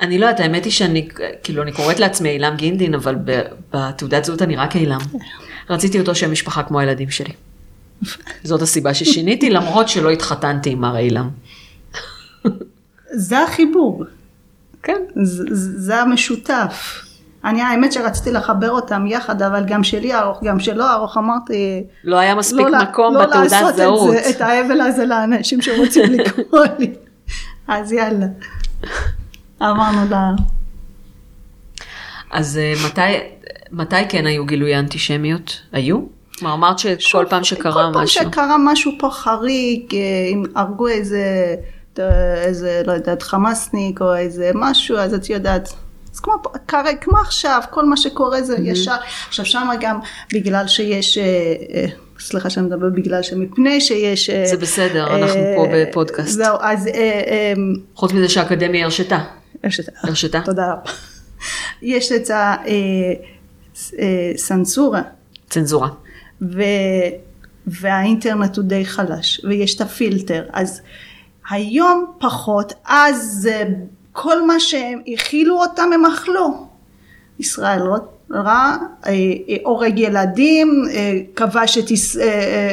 אני לא יודעת, האמת היא שאני, כאילו, אני קוראת לעצמי אילם גינדין, אבל בתעודת זהות אני רק אילם. רציתי אותו שם משפחה כמו הילדים שלי. זאת הסיבה ששיניתי, למרות שלא התחתנתי עם מר אילם. זה החיבור. כן. זה, זה המשותף. אני האמת שרציתי לחבר אותם יחד, אבל גם שלי ארוך, גם שלא ארוך, אמרתי... לא היה מספיק לא, מקום לא בתעודת לעשות זהות. את, זה, את האבל הזה לאנשים שרוצים לקרוא לי. אז יאללה. אמרנו לה, אז אה, מתי, מתי כן היו גילויי אנטישמיות? היו? כלומר, אמרת שכל פעם שקרה כל פעם משהו. שקרה משהו פה חריג, אה, אם הרגו איזה, איזה, לא יודעת, חמאסניק או איזה משהו, אז את יודעת. אז כמו, כרגע, כמו עכשיו, כל מה שקורה זה ישר. עכשיו שמה גם בגלל שיש, אה, אה, סליחה שאני מדבר בגלל שמפני שיש... אה, זה בסדר, אנחנו פה אה, בפודקאסט. זהו, אז... אה, אה, חוץ מזה שהאקדמיה הרשתה. את- הרשתה? תודה רבה. יש את הסנסורה. צנזורה. ו... והאינטרנט הוא די חלש, ויש את הפילטר. אז היום פחות, אז אה, כל מה שהם הכילו אותם הם אכלו. ישראל רע, אה, אה, הורג ילדים, כבש את יש-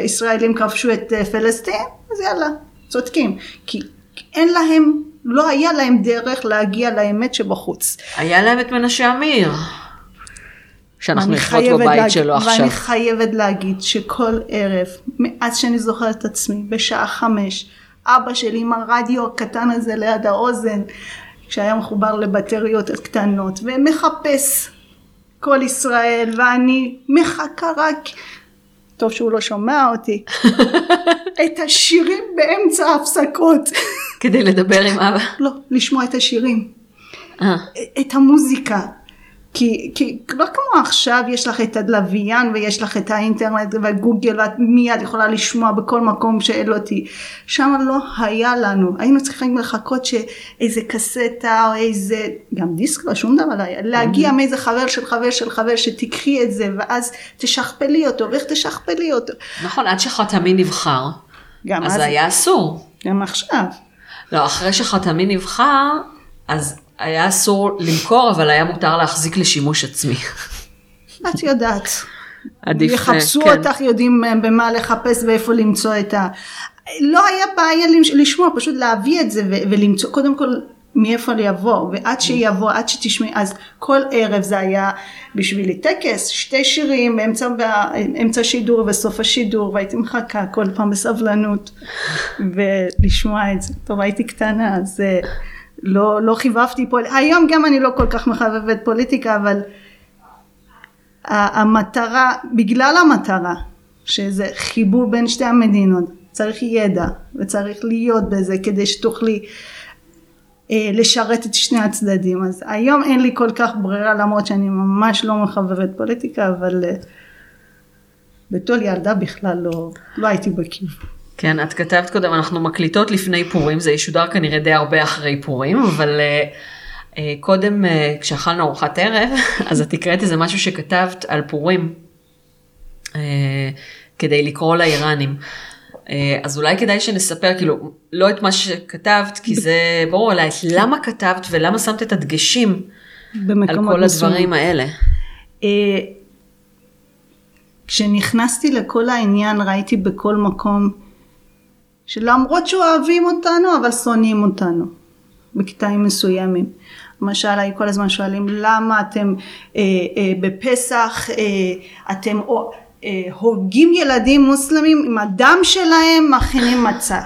ישראלים כבשו את פלסטין, אז יאללה, צודקים. כי אין להם, לא היה להם דרך להגיע לאמת שבחוץ. היה להם את מנשה אמיר. שאנחנו חייבת בבית להגיד- שלו עכשיו. ואני חייבת להגיד שכל ערב, מאז שאני זוכרת את עצמי, בשעה חמש, אבא שלי עם הרדיו הקטן הזה ליד האוזן, שהיה מחובר לבטריות קטנות, ומחפש כל ישראל, ואני מחכה רק, טוב שהוא לא שומע אותי, את השירים באמצע ההפסקות. כדי לדבר עם אבא. לא, לשמוע את השירים. אה, את המוזיקה. כי, כי לא כמו עכשיו יש לך את הלוויין ויש לך את האינטרנט וגוגל ואת מיד יכולה לשמוע בכל מקום שאלו אותי. שם לא היה לנו, היינו צריכים לחכות שאיזה קסטה או איזה, גם דיסק לא שום דבר לא היה, להגיע מאיזה חבר של חבר של חבר שתיקחי את זה ואז תשכפלי אותו ואיך תשכפלי אותו. נכון, עד שחתמי נבחר. גם אז אז, היה אסור. גם עכשיו. לא, אחרי שחתמי נבחר, אז היה אסור למכור, אבל היה מותר להחזיק לשימוש עצמי. את יודעת. עדיף, יחפשו כן. אותך, יודעים אה, במה לחפש ואיפה למצוא את ה... לא היה בעיה לשמוע, פשוט להביא את זה ולמצוא, קודם כל מאיפה ליבוא, ועד שיבוא, עד שתשמעי, אז כל ערב זה היה בשבילי טקס, שתי שירים באמצע, באמצע שידור וסוף השידור, והייתי מחכה כל פעם בסבלנות ולשמוע את זה. טוב, הייתי קטנה, אז אה, לא, לא חיבבתי פה, היום גם אני לא כל כך מחבבת פוליטיקה, אבל המטרה, בגלל המטרה, שזה חיבור בין שתי המדינות, צריך ידע וצריך להיות בזה כדי שתוכלי אה, לשרת את שני הצדדים. אז היום אין לי כל כך ברירה למרות שאני ממש לא מחבבת פוליטיקה, אבל אה, בתור ילדה בכלל לא, לא הייתי בכיוון. כן, את כתבת קודם, אנחנו מקליטות לפני פורים, זה ישודר כנראה די הרבה אחרי פורים, אבל uh, uh, קודם, uh, כשאכלנו ארוחת ערב, אז את הקראת איזה משהו שכתבת על פורים, uh, כדי לקרוא לאיראנים. אה, אז אולי כדאי שנספר, כאילו, לא את מה שכתבת, כי זה ברור עליי, למה כתבת ולמה שמת את הדגשים על כל מסוימים. הדברים האלה. אה, כשנכנסתי לכל העניין ראיתי בכל מקום שלמרות שאוהבים אותנו אבל שונאים אותנו בקטעים מסוימים. למשל היו כל הזמן שואלים למה אתם אה, אה, בפסח אה, אתם אה, הורגים ילדים מוסלמים עם הדם שלהם מכינים מצה.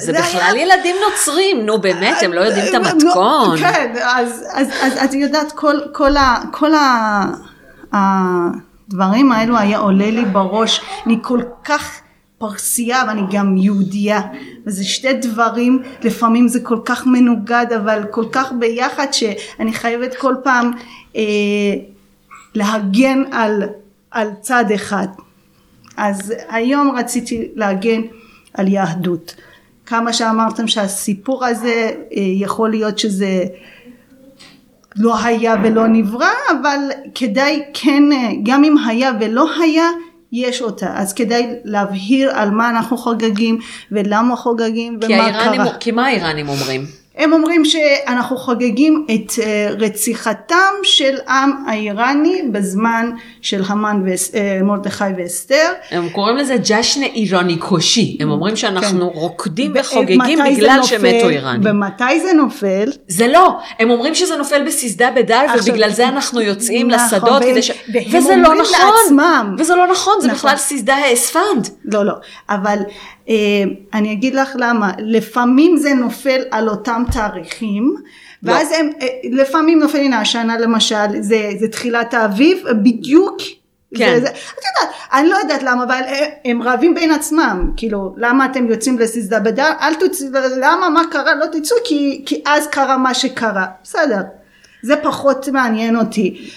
זה היה- בכלל ילדים נוצרים, נו באמת, הם לא יודעים את המתכון. כן, אז, אז, אז את יודעת, כל, כל, ה, כל ה, הדברים האלו היה עולה לי בראש, אני כל כך פרסייה ואני גם יהודייה, וזה שתי דברים, לפעמים זה כל כך מנוגד, אבל כל כך ביחד, שאני חייבת כל פעם אה, להגן על, על צד אחד. אז היום רציתי להגן על יהדות. כמה שאמרתם שהסיפור הזה אה, יכול להיות שזה לא היה ולא נברא, אבל כדאי כן, אה, גם אם היה ולא היה, יש אותה. אז כדאי להבהיר על מה אנחנו חוגגים ולמה חוגגים ומה קרה. כי מה האיראנים אומרים? הם אומרים שאנחנו חוגגים את אה, רציחתם של עם האיראני בזמן של המן ומרדכי ואסתר. הם קוראים לזה ג'שנה איראני קושי, הם אומרים שאנחנו כן. רוקדים ו- וחוגגים בגלל נופל? שמתו איראנים. ומתי זה נופל? זה לא, הם אומרים שזה נופל בססדה בדל עכשיו, ובגלל זה אנחנו יוצאים נכון, לשדות והם- כדי ש... וזה לא נכון, לעצמם. וזה לא נכון, זה נכון. בכלל ססדה האספנד. לא, לא, אבל אה, אני אגיד לך למה, לפעמים זה נופל על אותם תאריכים, לא. ואז הם, אה, לפעמים נופל, הנה השנה למשל, זה, זה תחילת האביב, בדיוק. כן. זה, זה, את יודעת, אני לא יודעת למה, אבל אה, הם רבים בין עצמם, כאילו, למה אתם יוצאים לססדה בדר, אל תצאו, למה, מה קרה, לא תצאו, כי, כי אז קרה מה שקרה, בסדר. זה פחות מעניין אותי.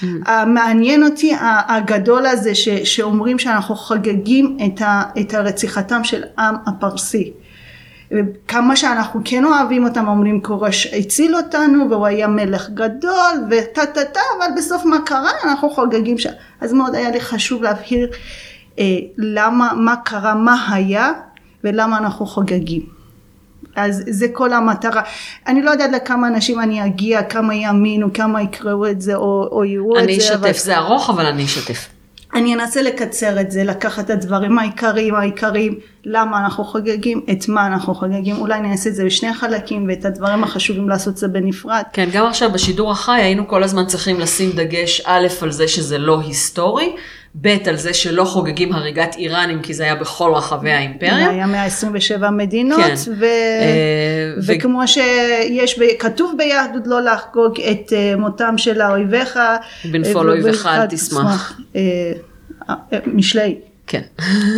מעניין אותי הגדול הזה ש, שאומרים שאנחנו חוגגים את, ה, את הרציחתם של עם הפרסי. כמה שאנחנו כן אוהבים אותם, אומרים כורש הציל אותנו והוא היה מלך גדול וטה טה טה, אבל בסוף מה קרה? אנחנו חוגגים שם. אז מאוד היה לי חשוב להבהיר אה, למה, מה קרה, מה היה ולמה אנחנו חוגגים. אז זה כל המטרה. אני לא יודעת לכמה אנשים אני אגיע, כמה יאמינו, כמה יקראו את זה או, או יראו את אני זה. אבל- אשתף, זה ארוך אבל אני אשתף. אני אנסה לקצר את זה, לקחת את הדברים העיקריים העיקריים, למה אנחנו חוגגים, את מה אנחנו חוגגים, אולי אני אעשה את זה בשני חלקים ואת הדברים החשובים לעשות את זה בנפרד. כן, גם עכשיו בשידור החי היינו כל הזמן צריכים לשים דגש א' על זה שזה לא היסטורי, ב' על זה שלא חוגגים הריגת איראנים כי זה היה בכל רחבי זה האימפריה. היה 127 מדינות, כן. ו... אה, ו- וכמו שיש, כתוב ביהדות לא לחגוג את אה, מותם של אויביך. בנפול אה, אויביך אל תשמח. משלי. כן.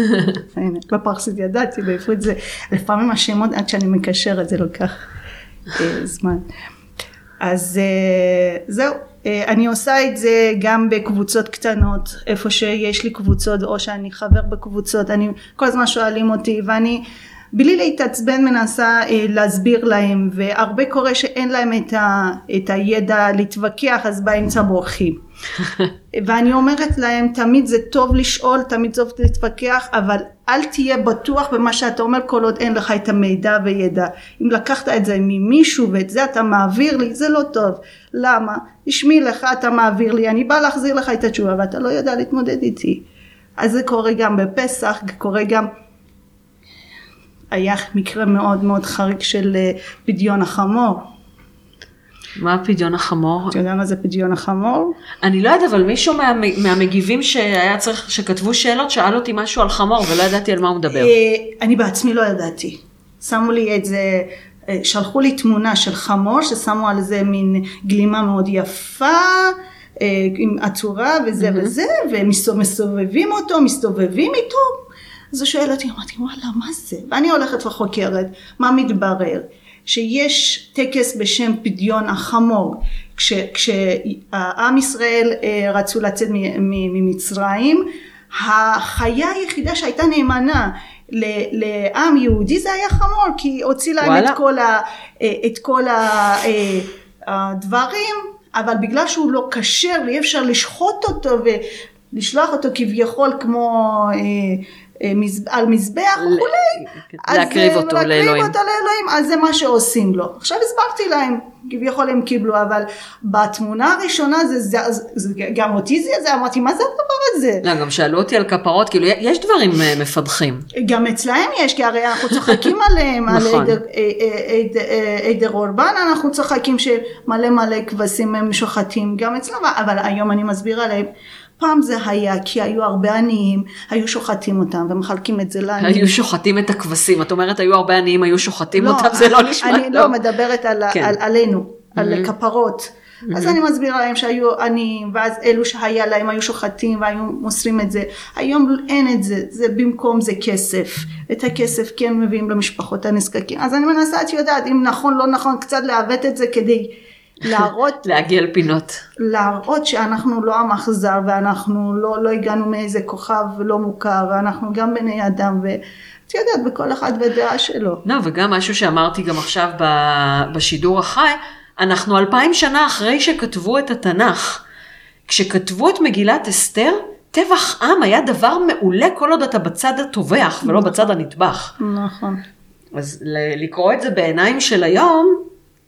הנה, בפרסית ידעתי, בעברית זה, לפעמים השמות עד שאני מקשרת זה לוקח זמן. אז זהו, אני עושה את זה גם בקבוצות קטנות, איפה שיש לי קבוצות או שאני חבר בקבוצות, אני, כל הזמן שואלים אותי ואני בלי להתעצבן מנסה אה, להסביר להם והרבה קורה שאין להם את, ה, את הידע להתווכח אז באמצע בורחים. ואני אומרת להם תמיד זה טוב לשאול תמיד טוב להתווכח אבל אל תהיה בטוח במה שאתה אומר כל עוד אין לך את המידע וידע אם לקחת את זה ממישהו ואת זה אתה מעביר לי זה לא טוב. למה? תשמעי לך אתה מעביר לי אני בא להחזיר לך את התשובה ואתה לא יודע להתמודד איתי. אז זה קורה גם בפסח קורה גם היה מקרה מאוד מאוד חריג של אה, פדיון החמור מה פדיון החמור? אתה יודע מה זה פדיון החמור? אני לא יודעת, אבל מישהו מה, מהמגיבים שהיה צריך, שכתבו שאלות, שאל אותי משהו על חמור ולא ידעתי על מה הוא מדבר. אה, אני בעצמי לא ידעתי. שמו לי את זה, אה, שלחו לי תמונה של חמור ששמו על זה מין גלימה מאוד יפה. אה, עם עצורה וזה Mm-hmm. וזה, ומסתובבים אותו, מסתובבים איתו. אז הוא שואל אותי, אמרתי, וואלה, מה זה? ואני הולכת וחוקרת, מה מתברר? שיש טקס בשם פדיון החמור, כש, כשעם ישראל אה, רצו לצאת ממצרים, החיה היחידה שהייתה נאמנה לעם יהודי זה היה חמור, כי הוציא להם וואלה. את כל, ה, אה, את כל אה, הדברים, אבל בגלל שהוא לא כשר ואי אפשר לשחוט אותו ולשלוח אותו כביכול כמו אה, אה, על מזבח וכולי, להקריב אה, אותו להקריב לאלוהים. אותו לאלוהים, אז זה מה שעושים לו. עכשיו הסברתי להם, כביכול הם קיבלו, אבל בתמונה הראשונה זה, זה, זה, גם אותי זה, זה אמרתי, מה זה הדבר הזה? לא, גם שאלו אותי על כפרות, כאילו, יש דברים אה, מפדחים. גם אצלהם יש, כי הרי אנחנו צוחקים עליהם, על נכון. עדר- אה, אה, עד- אה, עדר אורבן, אנחנו צוחקים שמלא מלא כבשים הם שוחטים, גם אצלם, אבל היום אני מסבירה להם, פעם זה היה כי היו הרבה עניים, היו שוחטים אותם ומחלקים את זה לעניים. היו שוחטים את הכבשים, את אומרת, היו הרבה עניים, היו שוחטים אותם, זה לא נשמע אני טוב. לא מדברת על, כן. על, עלינו, על כפרות. אז אני מסבירה להם שהיו עניים, ואז אלו שהיה להם היו שוחטים והיו מוסרים את זה. היום אין את זה, זה במקום זה כסף. את הכסף כן מביאים למשפחות הנזקקים. אז אני מנסה, את יודעת, אם נכון, לא נכון, קצת לעוות את זה כדי להראות להגיע לפינות. להראות שאנחנו לא אכזר ואנחנו לא, לא הגענו מאיזה כוכב לא מוכר ואנחנו גם בני אדם ואת יודעת בכל אחד בדעה שלו. לא, וגם משהו שאמרתי גם עכשיו ב- בשידור החי, אנחנו אלפיים שנה אחרי שכתבו את התנ"ך. כשכתבו את מגילת אסתר, טבח עם היה דבר מעולה כל עוד אתה בצד הטובח ולא בצד הנטבח. נכון. אז לקרוא את זה בעיניים של היום,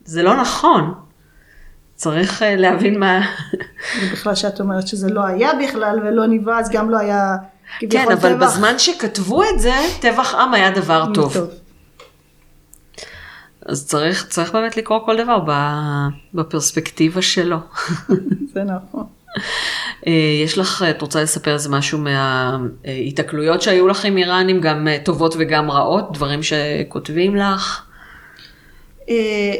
זה לא נכון. צריך אה, להבין מה... ובכלל שאת אומרת שזה לא היה בכלל ולא נברא אז גם לא היה כן, אבל טבח. בזמן שכתבו את זה, טבח עם היה דבר טוב. אז צריך, צריך באמת לקרוא כל דבר בפרספקטיבה שלו. זה נכון. אה, יש לך, את רוצה לספר איזה משהו מההיתקלויות שהיו לך עם איראנים, גם אה, טובות וגם רעות, דברים שכותבים לך? אה,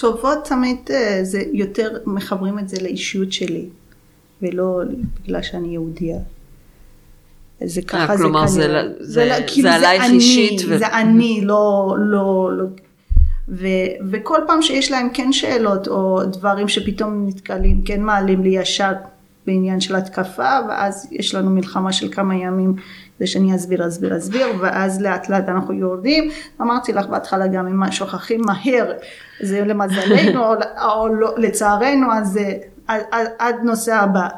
טובות תמיד אה, זה יותר מחברים את זה לאישיות שלי ולא בגלל שאני יהודייה. זה ככה זה אה, זה כנראה. זה- לא- זה כאילו עלייך אני, אישית ו- זה אני, לא, לא, לא. ו, וכל פעם שיש להם כן שאלות או דברים שפתאום נתקלים, כן מעלים לי ישר בעניין של התקפה, ואז יש לנו מלחמה של כמה ימים כדי שאני אסביר, אסביר, אסביר, ואז לאט לאט אנחנו יורדים. אמרתי לך בהתחלה גם אם שוכחים מהר, זה למזלנו או, או לא, לצערנו, אז זה עד, עד, עד נושא הבא.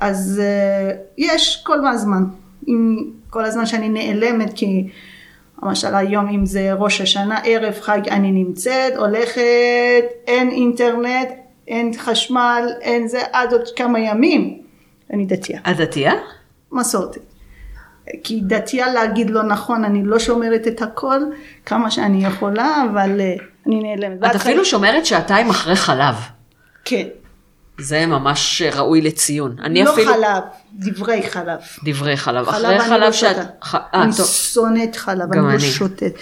אז uh, יש כל הזמן, אם, כל הזמן שאני נעלמת כי למשל היום אם זה ראש השנה ערב חג אני נמצאת הולכת אין אינטרנט אין חשמל אין זה עד עוד כמה ימים אני דתייה את דתייה? מסורתית כי דתייה להגיד לא נכון אני לא שומרת את הכל כמה שאני יכולה אבל uh, אני נעלמת. את אפילו שומרת שעתיים אחרי חלב. כן זה ממש ראוי לציון. אני לא אפילו... חלב דברי חלב דברי חלב. חלב אחרי אני חלב לא שאת... ח- אה, אני טוב. שונאת חלב, גם אני לא אני. שותת.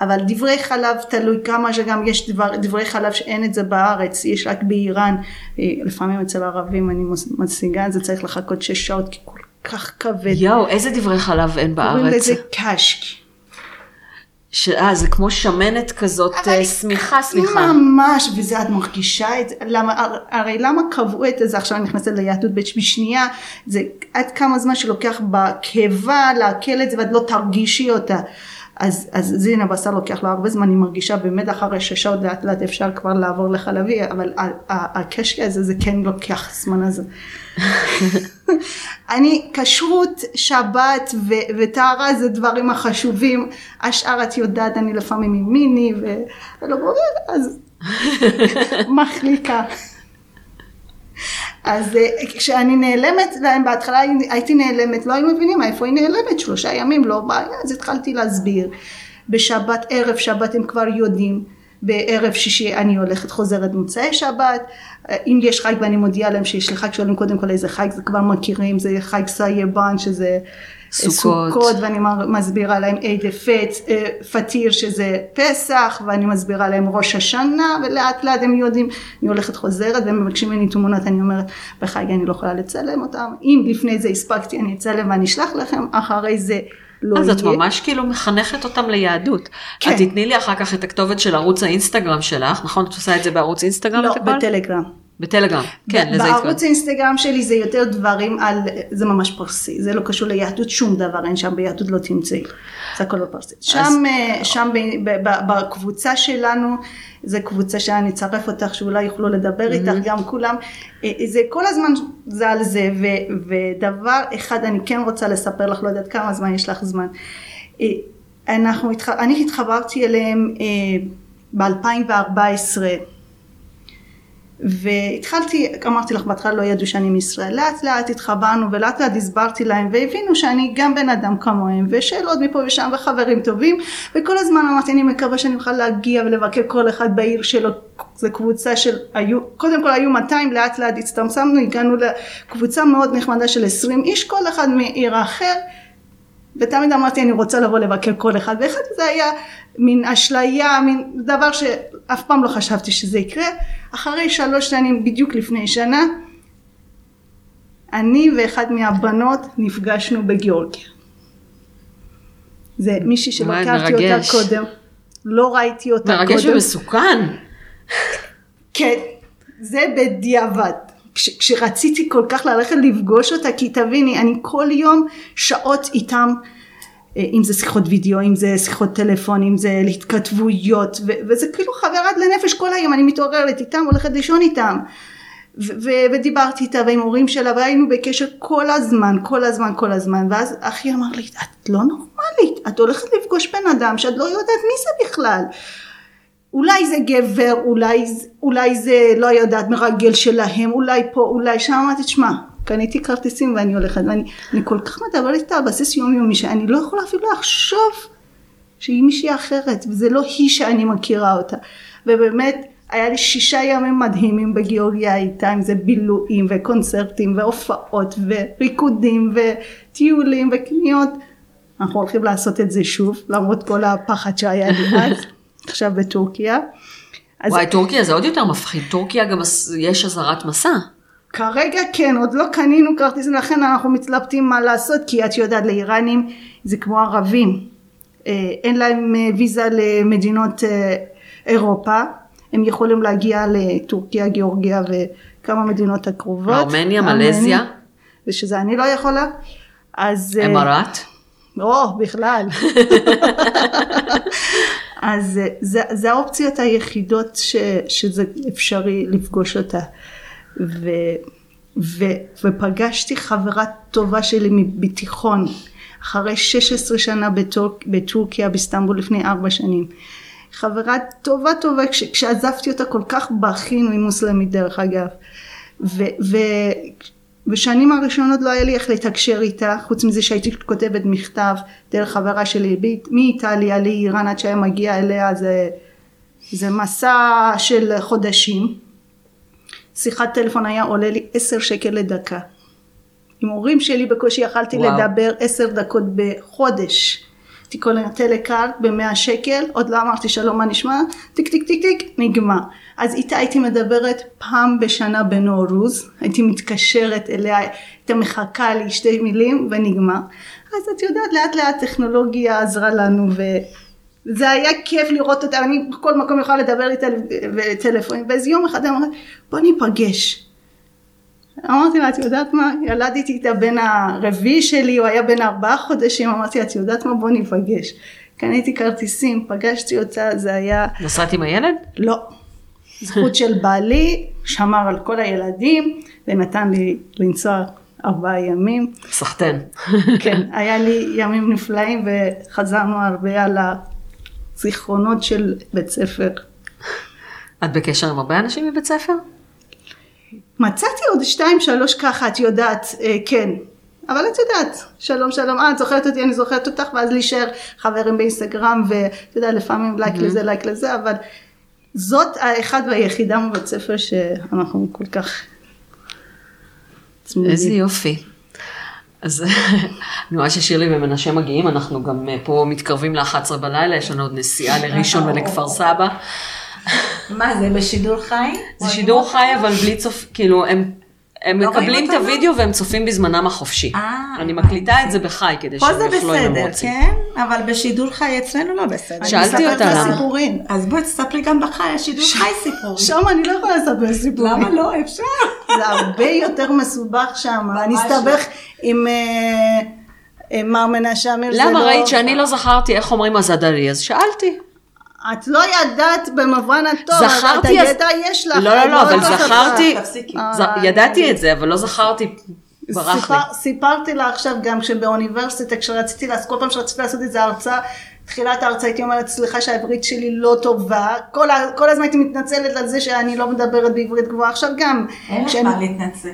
אבל דברי חלב תלוי כמה שגם יש דבר, דברי חלב שאין את זה בארץ, יש רק באיראן. אה, לפעמים אצל ערבים אני משיגה את זה, צריך לחכות שש שעות כי כל כך כבד. יואו, איזה דברי חלב אין קוראים בארץ? לזה קשקי. ש- אה, זה כמו שמנת כזאת, אבל- אה, שמיכה, סליחה. ממש, וזה את מרגישה את זה, למה, הרי למה קבעו את זה, עכשיו אני נכנסת ליהדות בשנייה, זה עד כמה זמן שלוקח בקיבה לעכל את זה ואת לא תרגישי אותה. אז, אז זה הנה בשר לוקח לו הרבה זמן, אני מרגישה באמת אחרי שש שעות לאט לאט אפשר כבר לעבור לחלבי, אבל ה- ה- הקשקי הזה זה כן לוקח זמן הזה. אני, כשרות, שבת ו- וטהרה זה דברים החשובים, השאר את יודעת, אני לפעמים עם מיני ולא בורר, אז מחליקה. אז אה, כשאני נעלמת להם, בהתחלה הייתי נעלמת, לא היו מבינים איפה היא נעלמת, שלושה ימים לא בעיה, אז התחלתי להסביר. בשבת, ערב שבת הם כבר יודעים, בערב שישי אני הולכת חוזרת מוצאי שבת, אה, אם יש חג ואני מודיעה להם שיש לי חג, שואלים קודם כל איזה חג, זה כבר מכירים, זה חג סייבן שזה סוכות. סוכות ואני מסבירה להם פט, אה, פתיר שזה פסח ואני מסבירה להם ראש השנה ולאט לאט הם יודעים, אני הולכת חוזרת והם מבקשים ממני תמונות, אני אומרת בחג אני לא יכולה לצלם אותם, אם לפני זה הספקתי אני אצלם ואני אשלח לכם, אחרי זה לא אז יהיה. את ממש כאילו מחנכת אותם ליהדות. כן. את תתני לי אחר כך את הכתובת של ערוץ האינסטגרם שלך, נכון? את עושה את זה בערוץ אינסטגרם? לא? בטלגרם. בטלגרם, כן, לזה בערוץ התכוונתי. האינסטגרם שלי זה יותר דברים על, זה ממש פרסי, זה לא קשור ליהדות, שום דבר אין שם ביהדות לא תמצאי, זה הכל בפרסית. שם, אה, שם ב- ב- ב- בקבוצה שלנו, זה קבוצה שאני אצרף אותך שאולי יוכלו לדבר איתך, גם כולם, אה, זה כל הזמן זה על זה, ו- ודבר אחד אני כן רוצה לספר לך, לא יודעת כמה זמן יש לך זמן. אה, אנחנו. אני התחברתי אליהם ב-2014. והתחלתי, אמרתי לך בהתחלה לא ידעו שאני מישראל, לאט לאט התחברנו ולאט לאט הסברתי להם והבינו שאני גם בן אדם כמוהם ושאלות מפה ושם וחברים טובים וכל הזמן אמרתי אני מקווה שאני אוכל להגיע ולבקר כל אחד בעיר שלו, זו קבוצה של, היו, קודם כל היו 200 לאט לאט הצטמצמנו, הגענו לקבוצה מאוד נחמדה של 20 איש כל אחד מעיר אחר ותמיד אמרתי אני רוצה לבוא לבקר כל אחד. ואחד זה היה מין אשליה, מין דבר שאף פעם לא חשבתי שזה יקרה. אחרי שלוש שנים, בדיוק לפני שנה, אני ואחד מהבנות נפגשנו בגיאורגיה. זה מישהי שלא הכרתי אותה מרגש. קודם, לא ראיתי אותה מרגש קודם. ומסוכן. כן, זה בדיעבד. כש, כשרציתי כל כך ללכת לפגוש אותה, כי תביני, אני כל יום שעות איתם, אם זה שיחות וידאו, אם זה שיחות טלפון, אם זה התכתבויות, ו- וזה כאילו חברת לנפש כל היום, אני מתעוררת איתם, הולכת לישון איתם. ו- ו- ודיברתי איתה ועם הורים שלה והיינו בקשר כל הזמן, כל הזמן, כל הזמן ואז אחי אמר לי את לא נורמלית, את הולכת לפגוש בן אדם שאת לא יודעת מי זה בכלל אולי זה גבר, אולי, אולי זה לא יודעת מרגל שלהם, אולי פה, אולי שם, אמרתי, תשמע, קניתי כרטיסים ואני הולכת, ואני אני כל כך מדברת איתה על בסיס יומיומי, שאני לא יכולה אפילו לחשוב שהיא מישהי אחרת, וזה לא היא שאני מכירה אותה. ובאמת, היה לי שישה ימים מדהימים בגיאורגיה איתה, אם זה בילויים וקונצרטים והופעות וריקודים וטיולים וקניות. אנחנו הולכים לעשות את זה שוב, למרות כל הפחד שהיה לי אז, עכשיו בטורקיה. אז וואי, טורקיה זה עוד יותר מפחיד. טורקיה גם יש אזהרת מסע. כרגע כן, עוד לא קנינו כרטיסים, לכן אנחנו מתלבטים מה לעשות, כי את יודעת, לאיראנים זה כמו ערבים. אה, אין להם אה, ויזה למדינות אה, אירופה, הם יכולים להגיע לטורקיה, גיאורגיה וכמה מדינות הקרובות. ארמניה, מלזיה. ושזה אני לא יכולה. אז... אמרת. או, בכלל. אז זה, זה האופציות היחידות ש, שזה אפשרי לפגוש אותה. ו, ו, ופגשתי חברה טובה שלי בתיכון, אחרי 16 שנה בטור, בטורקיה, בסטמבול, לפני ארבע שנים. חברה טובה טובה, כש, כשעזבתי אותה כל כך בכינו, היא מוסלמית דרך אגב. ו, ו, בשנים הראשונות לא היה לי איך לתקשר איתה, חוץ מזה שהייתי כותבת מכתב דרך חברה שלי מאיטליה לאיראן עד שהיה מגיע אליה, זה, זה מסע של חודשים. שיחת טלפון היה עולה לי עשר שקל לדקה. עם הורים שלי בקושי יכלתי וואו. לדבר עשר דקות בחודש. הייתי קולטת טלקארט במאה שקל, עוד לא אמרתי שלום מה נשמע, טיק טיק טיק טיק, נגמר. אז איתה הייתי מדברת פעם בשנה בנורוז, הייתי מתקשרת אליה, הייתה מחכה לי שתי מילים ונגמר. אז את יודעת לאט לאט טכנולוגיה עזרה לנו וזה היה כיף לראות אותה, אני בכל מקום יכולה לדבר איתה בטלפון, ואיזה יום אחד אמרתי בוא ניפגש. אמרתי לה, את יודעת מה, ילדתי את הבן הרביעי שלי, הוא היה בן ארבעה חודשים, אמרתי את יודעת מה, בוא ניפגש. קניתי כרטיסים, פגשתי אותה, זה היה, נסעת עם הילד? לא. זכות של בעלי, שמר על כל הילדים, ונתן לי לנסוע ארבעה ימים. סחטיין. כן, היה לי ימים נפלאים, וחזרנו הרבה על הזיכרונות של בית ספר. את בקשר עם הרבה אנשים מבית ספר? מצאתי עוד שתיים שלוש ככה את יודעת אה, כן אבל את יודעת שלום שלום אה את זוכרת אותי אני זוכרת אותך ואז להישאר חברים באינסטגרם ואתה יודע לפעמים לייק לזה לייק לזה אבל זאת האחד והיחידה מבית ספר שאנחנו כל כך צמודים. איזה יופי. אז אני רואה ששירלי ומנשה מגיעים, אנחנו גם אה, פה מתקרבים ל-11 בלילה, יש לנו עוד נסיעה לראשון ולכפר סבא. מה זה, בשידור חי? זה שידור חי, אבל בלי צופ... כאילו, הם... הם לא מקבלים את אותנו? הוידאו והם צופים בזמנם החופשי. אה, אני מקליטה את זה בחי כדי פה שהם זה יוכלו אם הם בסדר, רוצים. כן? אבל בשידור חי אצלנו לא בסדר. שאלתי אני אותה מספרת לה למה. סיפורים. אז בואי תספרי גם בחי, השידור חי סיפור. שם אני לא יכולה לספר סיפורים. למה לא? אפשר. זה הרבה יותר מסובך שם. אני ממש אסתבך עם אה, אה, מר מנשה אמיר. זה למה לא- ראית שאני לא זכרתי איך אומרים הזדרי, אז שאלתי. את לא ידעת במובן הטוב. זכרתי, את אז- הידע יש לך. לא, לא, לא, אבל. זכרתי. ז- אה, ידעתי את זה, אבל לא זכרתי, ברח לי. סיפר, סיפרתי לה עכשיו גם כשבאוניברסיטה, כשרציתי לעשות, כל פעם שרציתי לעשות איזה הרצאה, תחילת ההרצאה הייתי אומרת, סליחה שהעברית שלי לא טובה, כל, כל הזמן הייתי מתנצלת על זה שאני לא מדברת בעברית גבוהה, עכשיו גם, אין לך מה להתנצל.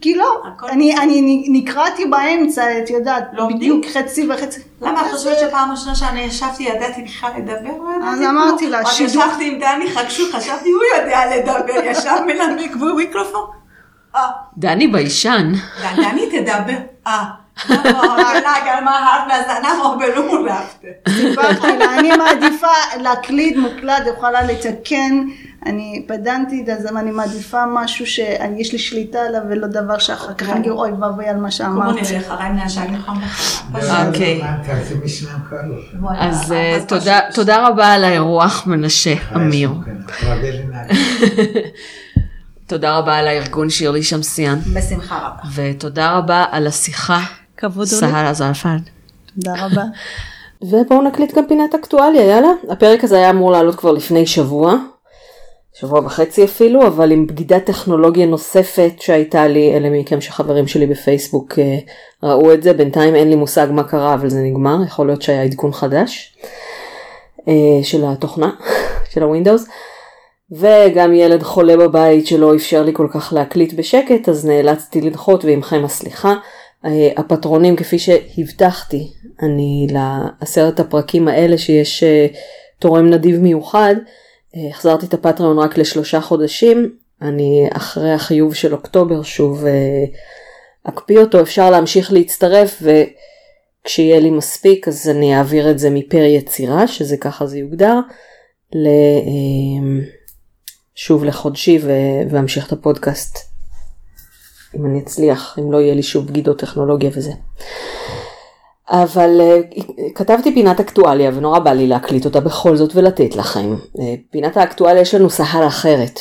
כי- לא, אני, אני נקרעתי באמצע, את יודעת, לומדים. בדיוק חצי וחצי. למה את חושבת שפעם ראשונה שאני ישבתי ידעתי בכלל לדבר? לא אז. אמרתי לה, רק שידור- ישבתי עם דני חגשו, חשבתי הוא יודע לדבר, ישב מלמד במיקרופון. אה, דני ביישן, דני תדבר. אה. אני מעדיפה להקליד מוקלט, יכולה לתקן, אני פדנטית, אז אני מעדיפה משהו שיש לי שליטה עליו ולא דבר שאחר כך אני אגיד אוי ואבוי על מה שאמרתי. נלך, הרי נעשן לך אוקיי. תעשי משלם קלות. אז אה, תודה- תודה רבה על האירוח, מנשה אמיר. תודה רבה על הארגון שירלי שמסיאן, בשמחה רבה. ותודה רבה על השיחה, כבוד סהר עזרפן. תודה רבה. ובואו נקליט גם פינת אקטואליה, יאללה. הפרק הזה היה אמור לעלות כבר לפני שבוע, שבוע וחצי אפילו, אבל עם בגידת טכנולוגיה נוספת שהייתה לי, אלה מכם שחברים שלי בפייסבוק אה, ראו את זה, בינתיים אין לי מושג מה קרה, אבל זה נגמר, יכול להיות שהיה עדכון חדש אה, של התוכנה, של הווינדוס. וגם ילד חולה בבית שלא אפשר לי כל כך להקליט בשקט, אז נאלצתי לדחות ועמכם הסליחה. אה, הפטרונים כפי שהבטחתי, אני לעשרת הפרקים האלה שיש תורם נדיב מיוחד, החזרתי את הפטריון רק לשלושה חודשים, אני אחרי החיוב של אוקטובר שוב אה, אקפיא אותו, אפשר להמשיך להצטרף וכשיהיה לי מספיק אז אני אעביר את זה מפר יצירה, שזה ככה זה יוגדר. אה, שוב לחודשי ואמשיך את הפודקאסט אם אני אצליח, אם לא יהיה לי שוב בגידות טכנולוגיה וזה. אבל uh, כתבתי פינת אקטואליה ונורא בא לי להקליט אותה בכל זאת ולתת לכם. Uh, פינת האקטואליה יש לנו סהר אחרת.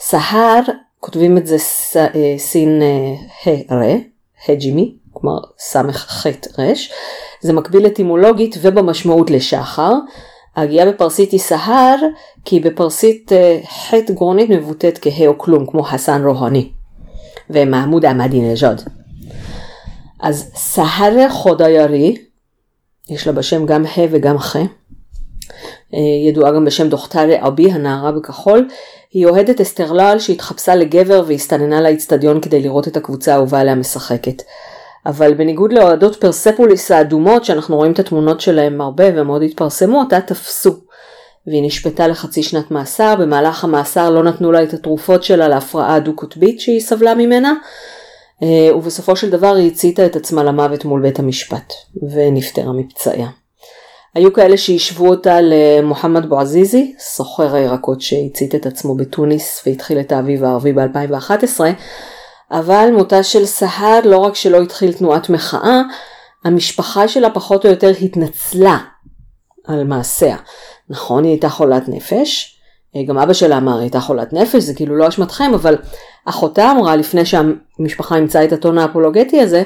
סהר, כותבים את זה ס, uh, סין uh, ה רה, הג'ימי, כלומר סמך חטא רש. זה מקביל אטימולוגית ובמשמעות לשחר. ההגייה בפרסית היא סהר, כי בפרסית חטא גרונית מבוטאת כהה או כלום, כמו חסן רוהני. ומחמוד אחמדינג'אד. אז סהר חודיירי, יש לה בשם גם ה וגם ח, ידועה גם בשם דוכתר אבי, הנערה בכחול, היא אוהדת אסטרלל שהתחפשה לגבר והסתננה לאצטדיון כדי לראות את הקבוצה האהובה עליה משחקת. אבל בניגוד לאוהדות פרספוליס האדומות, שאנחנו רואים את התמונות שלהם הרבה ומאוד התפרסמו, אותה תפסו. והיא נשפטה לחצי שנת מאסר, במהלך המאסר לא נתנו לה את התרופות שלה להפרעה דו-קוטבית שהיא סבלה ממנה, אה, ובסופו של דבר היא הציתה את עצמה למוות מול בית המשפט, ונפטרה מפצעיה. היו כאלה שהשוו אותה למוחמד בועזיזי, סוחר הירקות שהצית את עצמו בתוניס והתחיל את האביב הערבי ב-2011, אבל מותה של סהר לא רק שלא התחיל תנועת מחאה, המשפחה שלה פחות או יותר התנצלה על מעשיה. נכון, היא הייתה חולת נפש, גם אבא שלה אמר, הייתה חולת נפש, זה כאילו לא אשמתכם, אבל אחותה אמרה לפני שהמשפחה אימצה את הטון האפולוגטי הזה,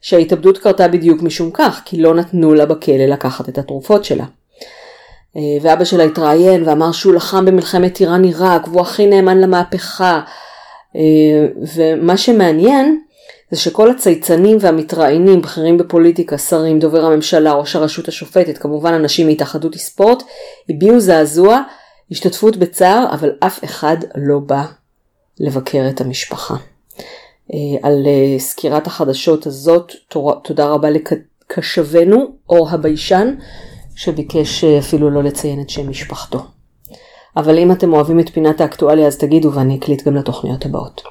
שההתאבדות קרתה בדיוק משום כך, כי לא נתנו לה בכלא לקחת את התרופות שלה. ואבא שלה התראיין ואמר שהוא לחם במלחמת איראן עיראק, והוא הכי נאמן למהפכה. ומה שמעניין, זה שכל הצייצנים והמתראיינים, בכירים בפוליטיקה, שרים, דובר הממשלה, ראש הרשות השופטת, כמובן אנשים מהתאחדות הספורט, הביעו זעזוע, השתתפות בצער, אבל אף אחד לא בא לבקר את המשפחה. על סקירת החדשות הזאת, תודה רבה לקשבנו, אור הביישן, שביקש אפילו לא לציין את שם משפחתו. אבל אם אתם אוהבים את פינת האקטואליה אז תגידו ואני אקליט גם לתוכניות הבאות.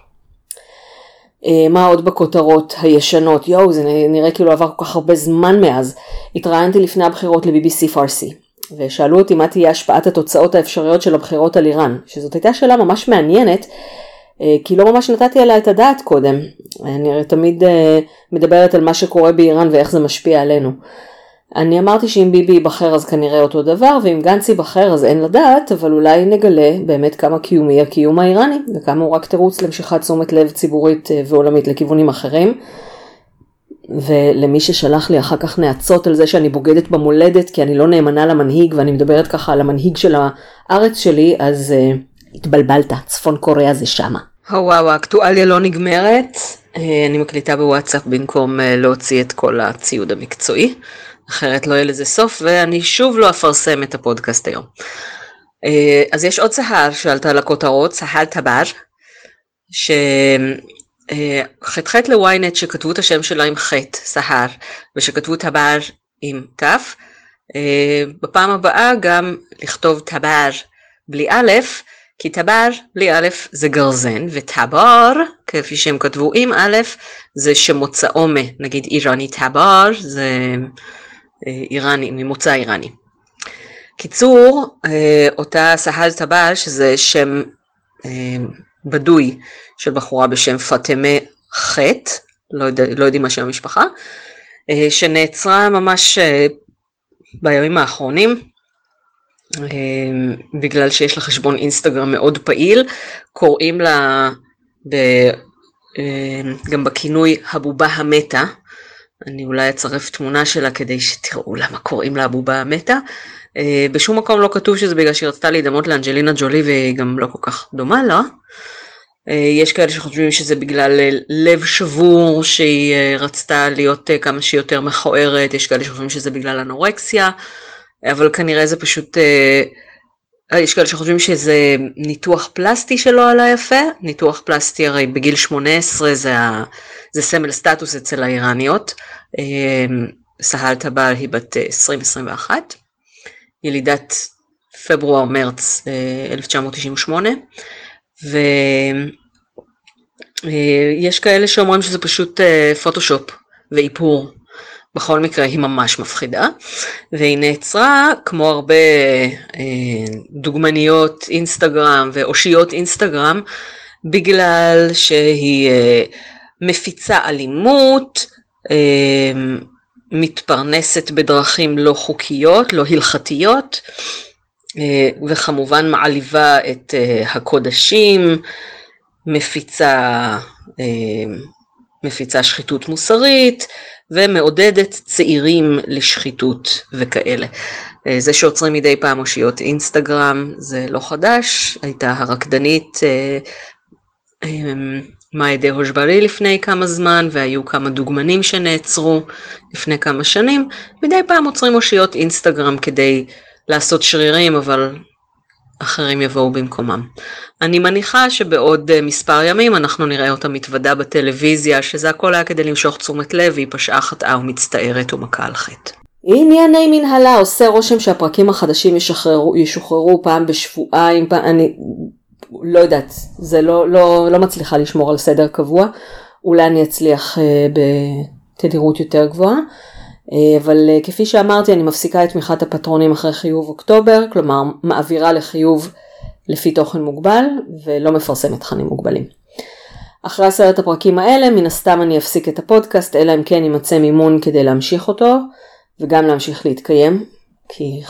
מה עוד בכותרות הישנות? יואו, זה נראה כאילו עבר כל כך הרבה זמן מאז. התראיינתי לפני הבחירות ל-BBC פארסי, ושאלו אותי מה תהיה השפעת התוצאות האפשריות של הבחירות על איראן, שזאת הייתה שאלה ממש מעניינת, אה, כי לא ממש נתתי עליה את הדעת קודם. אני הרי תמיד אה, מדברת על מה שקורה באיראן ואיך זה משפיע עלינו. אני אמרתי שאם ביבי ייבחר אז כנראה אותו דבר, ואם גנץ ייבחר אז אין לדעת, אבל אולי נגלה באמת כמה קיומי הקיום האיראני, וכמה הוא רק תירוץ למשיכת תשומת לב ציבורית אה, ועולמית לכיוונים אחרים. ולמי ששלח לי אחר כך נאצות על זה שאני בוגדת במולדת כי אני לא נאמנה למנהיג ואני מדברת ככה על המנהיג של הארץ שלי, אז uh, התבלבלת, צפון קוריאה זה שמה. וואו, האקטואליה לא נגמרת. Uh, אני מקליטה בוואטסאפ במקום uh, להוציא את כל הציוד המקצועי. אחרת לא יהיה לזה סוף, ואני שוב לא אפרסם את הפודקאסט היום. אה, אז יש עוד סהר שעלתה לכותרות, סהל טבר, שח"ח לוויינט שכתבו את השם שלה עם חטא, סהר, ושכתבו טבר עם ת', אה, בפעם הבאה גם לכתוב טבר בלי א', כי טבר בלי א' זה גרזן, וטבר, כפי שהם כתבו עם א', זה שמוצאו מ, נגיד איראני טבר, זה איראני, ממוצא איראני. קיצור, אה, אותה סהל טבל, שזה שם אה, בדוי של בחורה בשם פאטמה חטא, לא, יודע, לא יודעים מה שם המשפחה, אה, שנעצרה ממש בימים האחרונים, בגלל שיש לה חשבון אינסטגרם מאוד פעיל, קוראים לה ב, גם בכינוי הבובה המתה, אני אולי אצרף תמונה שלה כדי שתראו למה קוראים לה הבובה המתה. אה, בשום מקום לא כתוב שזה בגלל שהיא רצתה להידמות לאנג'לינה ג'ולי והיא גם לא כל כך דומה לה. אה, יש כאלה שחושבים שזה בגלל אה, לב שבור שהיא רצתה להיות כמה שיותר מכוערת, יש כאלה שחושבים שזה בגלל אנורקסיה, אבל כנראה זה פשוט אה, יש כאלה שחושבים שזה ניתוח פלסטי שלא עלה יפה, ניתוח פלסטי הרי בגיל 18 זה, ה, זה סמל סטטוס אצל האיראניות, אה, סהל טבל היא בת 2021, אה, ילידת פברואר-מרץ 1998, ויש כאלה שאומרים שזה פשוט פוטושופ ואיפור. בכל מקרה היא ממש מפחידה, והיא נעצרה כמו הרבה אה, דוגמניות אינסטגרם ואושיות אינסטגרם, בגלל שהיא אה, מפיצה אלימות, אה, מתפרנסת בדרכים לא חוקיות, לא הלכתיות, אה, וכמובן מעליבה את אה, הקודשים, מפיצה, אה, מפיצה שחיתות מוסרית, ומעודדת צעירים לשחיתות וכאלה. אה, זה שעוצרים מדי פעם אושיות אינסטגרם זה לא חדש, הייתה הרקדנית אה, אה, מאי דה הושברי לפני כמה זמן והיו כמה דוגמנים שנעצרו לפני כמה שנים, מדי פעם עוצרים אושיות אינסטגרם כדי לעשות שרירים אבל אחרים יבואו במקומם. אני מניחה שבעוד אה, מספר ימים אנחנו נראה אותה מתוודה בטלוויזיה, שזה הכל היה כדי למשוך תשומת לב, והיא פשעה חטאה ומצטערת ומכה על חטא. ענייני מנהלה עושה רושם שהפרקים החדשים ישחררו, ישוחררו פעם בשבועיים, פעם, אני לא יודעת, זה לא, לא, לא מצליחה לשמור על סדר קבוע, אולי אני אצליח אה, בתדירות יותר גבוהה. אה, אבל אה, כפי שאמרתי, אני מפסיקה את תמיכת הפטרונים אחרי חיוב אוקטובר, כלומר מעבירה לחיוב לפי תוכן מוגבל, ולא מפרסמת תכנים מוגבלים. אחרי עשרת הפרקים האלה, מן הסתם אני אפסיק את הפודקאסט, אלא אם כן יימצא מימון כדי להמשיך אותו, וגם להמשיך להתקיים, כי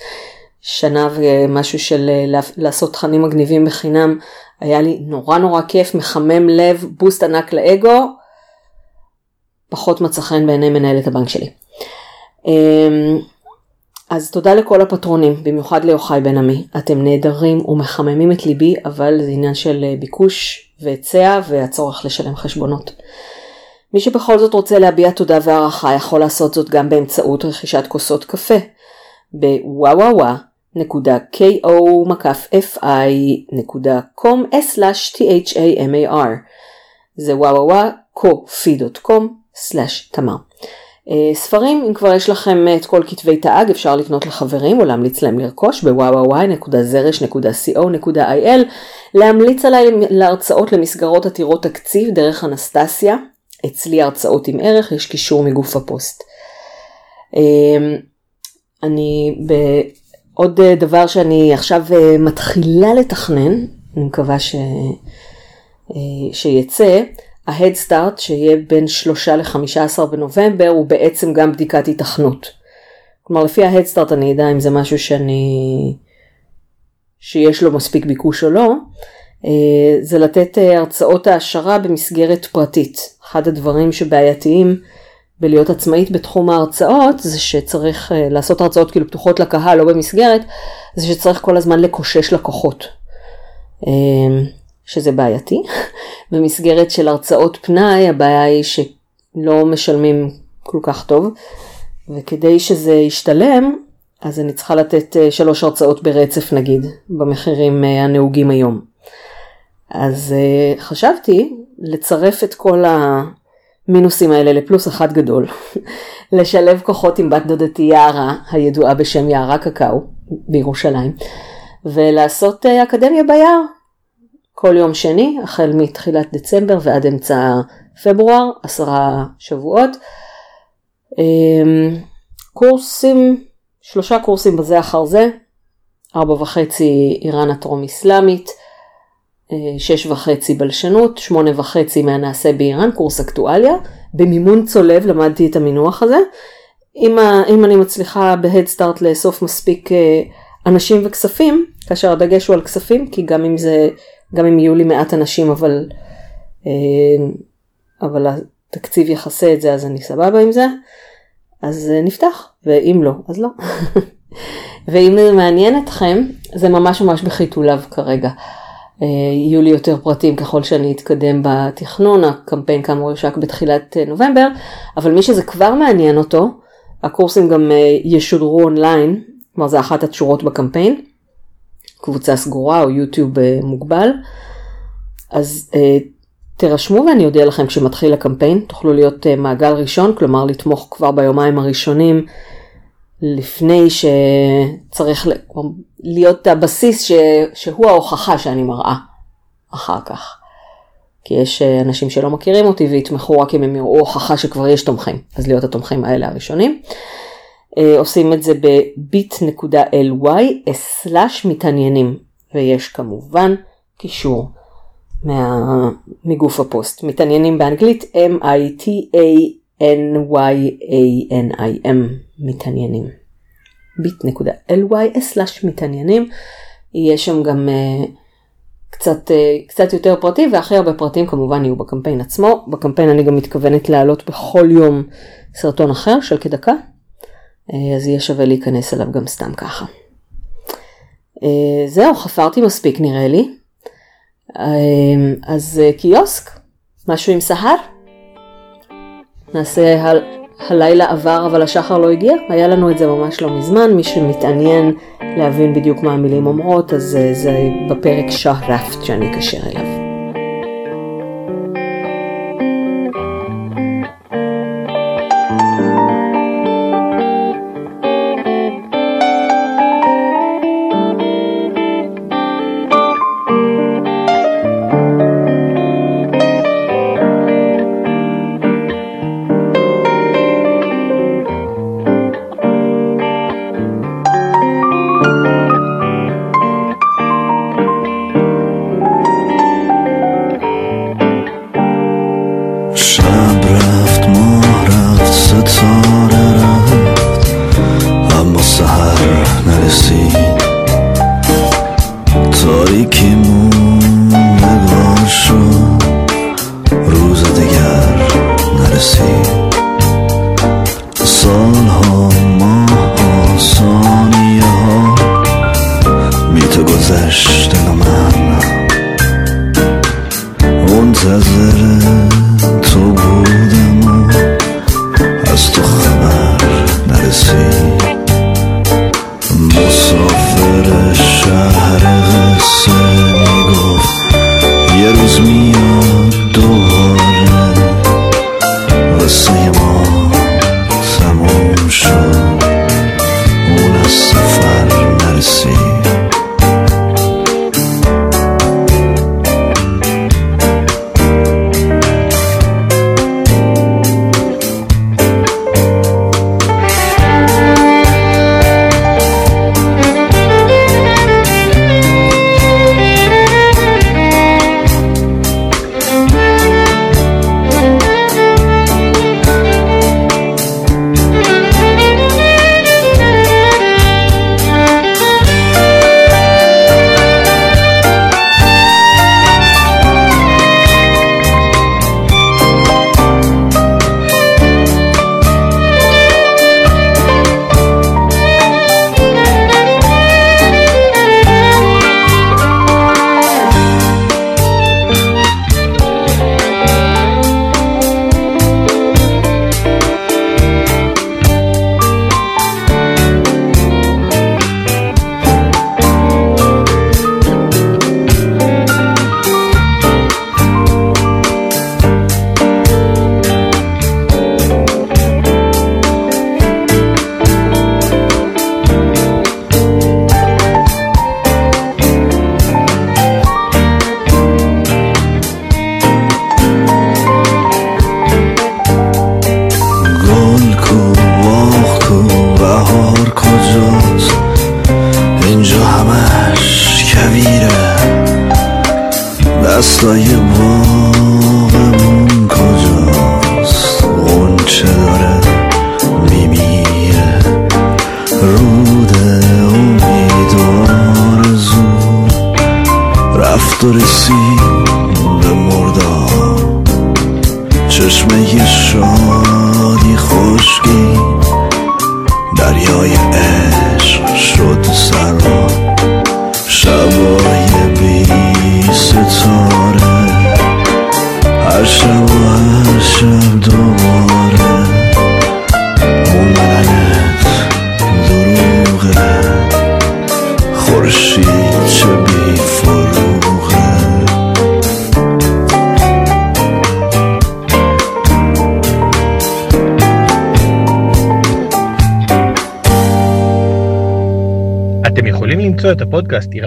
שנה ומשהו של אה, לעשות תכנים מגניבים בחינם, היה לי נורא נורא כיף, מחמם לב, בוסט ענק לאגו, פחות מצא חן בעיני מנהלת הבנק שלי. אמ, אז תודה לכל הפטרונים, במיוחד ליוחאי בן עמי. אתם נהדרים ומחממים את ליבי, אבל זה עניין של אה, ביקוש והיצע והצורך לשלם חשבונות. מי שבכל זאת רוצה להביע תודה והערכה יכול לעשות זאת גם באמצעות רכישת כוסות קפה בוואווה.fi.com/thamar זה וואווה coffee.com תמר. אה, ספרים, אם כבר יש לכם את כל כתבי תאג, אפשר לקנות לחברים או להמליץ להם לרכוש ב-www.זרש.co.il, להמליץ עליי להרצאות למסגרות עתירות תקציב דרך אנסטסיה, אצלי הרצאות עם ערך, יש קישור מגוף הפוסט. אה, אני בעוד דבר שאני עכשיו אה, מתחילה לתכנן, אני מקווה ש... שיצא, ה-Head Start שיהיה בין 3 ל-15 בנובמבר הוא בעצם גם בדיקת התכנות. כלומר לפי ה-Head Start אני אדע אם זה משהו שאני... שיש לו מספיק ביקוש או לא. זה לתת הרצאות העשרה במסגרת פרטית. אחד הדברים שבעייתיים בלהיות עצמאית בתחום ההרצאות זה שצריך לעשות הרצאות כאילו פתוחות לקהל לא במסגרת, זה שצריך כל הזמן לקושש לקוחות. שזה בעייתי. במסגרת של הרצאות פנאי הבעיה היא שלא משלמים כל כך טוב, וכדי שזה ישתלם, אז אני צריכה לתת אה, שלוש הרצאות ברצף נגיד, במחירים אה, הנהוגים היום. אז אה, חשבתי לצרף את כל המינוסים האלה לפלוס אחד גדול, לשלב כוחות עם בת דודתי יערה, הידועה בשם יערה קקאו, בירושלים, ולעשות אקדמיה ביער, כל יום שני, החל מתחילת דצמבר ועד אמצע פברואר, עשרה שבועות. אמ, קורסים, שלושה קורסים בזה אחר זה, ארבע וחצי איראן הטרום אסלאמית, אה, שש וחצי בלשנות, שמונה וחצי מהנעשה באיראן, קורס אקטואליה, במימון צולב למדתי את המינוח הזה. אם, אם אני מצליחה בהדסטארט לאסוף מספיק אה, אנשים וכספים, כאשר הדגש הוא על כספים, כי גם אם זה גם אם יהיו לי מעט אנשים, אבל, אה, אבל התקציב יכסה את זה, אז אני סבבה עם זה. אז אה, נפתח, ואם לא, אז לא. ואם זה מעניין אתכם, זה ממש ממש בחיתוליו כרגע. אה, יהיו לי יותר פרטים ככל שאני אתקדם בתכנון, הקמפיין כאמור יושק בתחילת נובמבר, אבל מי שזה כבר מעניין אותו, הקורסים גם ישודרו אונליין, כלומר זה אחת התשורות בקמפיין. קבוצה סגורה או יוטיוב אה, מוגבל. אז אה, תירשמו ואני אודיע לכם כשמתחיל הקמפיין, תוכלו להיות אה, מעגל ראשון, כלומר לתמוך כבר ביומיים הראשונים לפני שצריך להיות הבסיס ש... שהוא ההוכחה שאני מראה אחר כך. כי יש אנשים שלא מכירים אותי ויתמכו רק אם הם יראו הוכחה שכבר יש תומכים, אז להיות התומכים האלה הראשונים. אה, עושים את זה ב-bit.ly/מתעניינים, ויש כמובן קישור מה... מגוף הפוסט. מתעניינים באנגלית M-I-T-A-N-Y-A-N-I-M, מתעניינים. bit.ly/מתעניינים, יהיה שם גם uh, קצת, uh, קצת יותר פרטים, והכי הרבה פרטים כמובן יהיו בקמפיין עצמו. בקמפיין אני גם מתכוונת להעלות בכל יום סרטון אחר של כדקה, אה, אז יהיה שווה להיכנס אליו גם סתם ככה. אה, זהו, חפרתי מספיק נראה לי. אה, אז קיוסק, משהו עם סהר? נעשה ה... הלילה עבר אבל השחר לא הגיע, היה לנו את זה ממש לא מזמן, מי שמתעניין להבין בדיוק מה המילים אומרות, אז זה בפרק שרפט שאני אקשר אליו.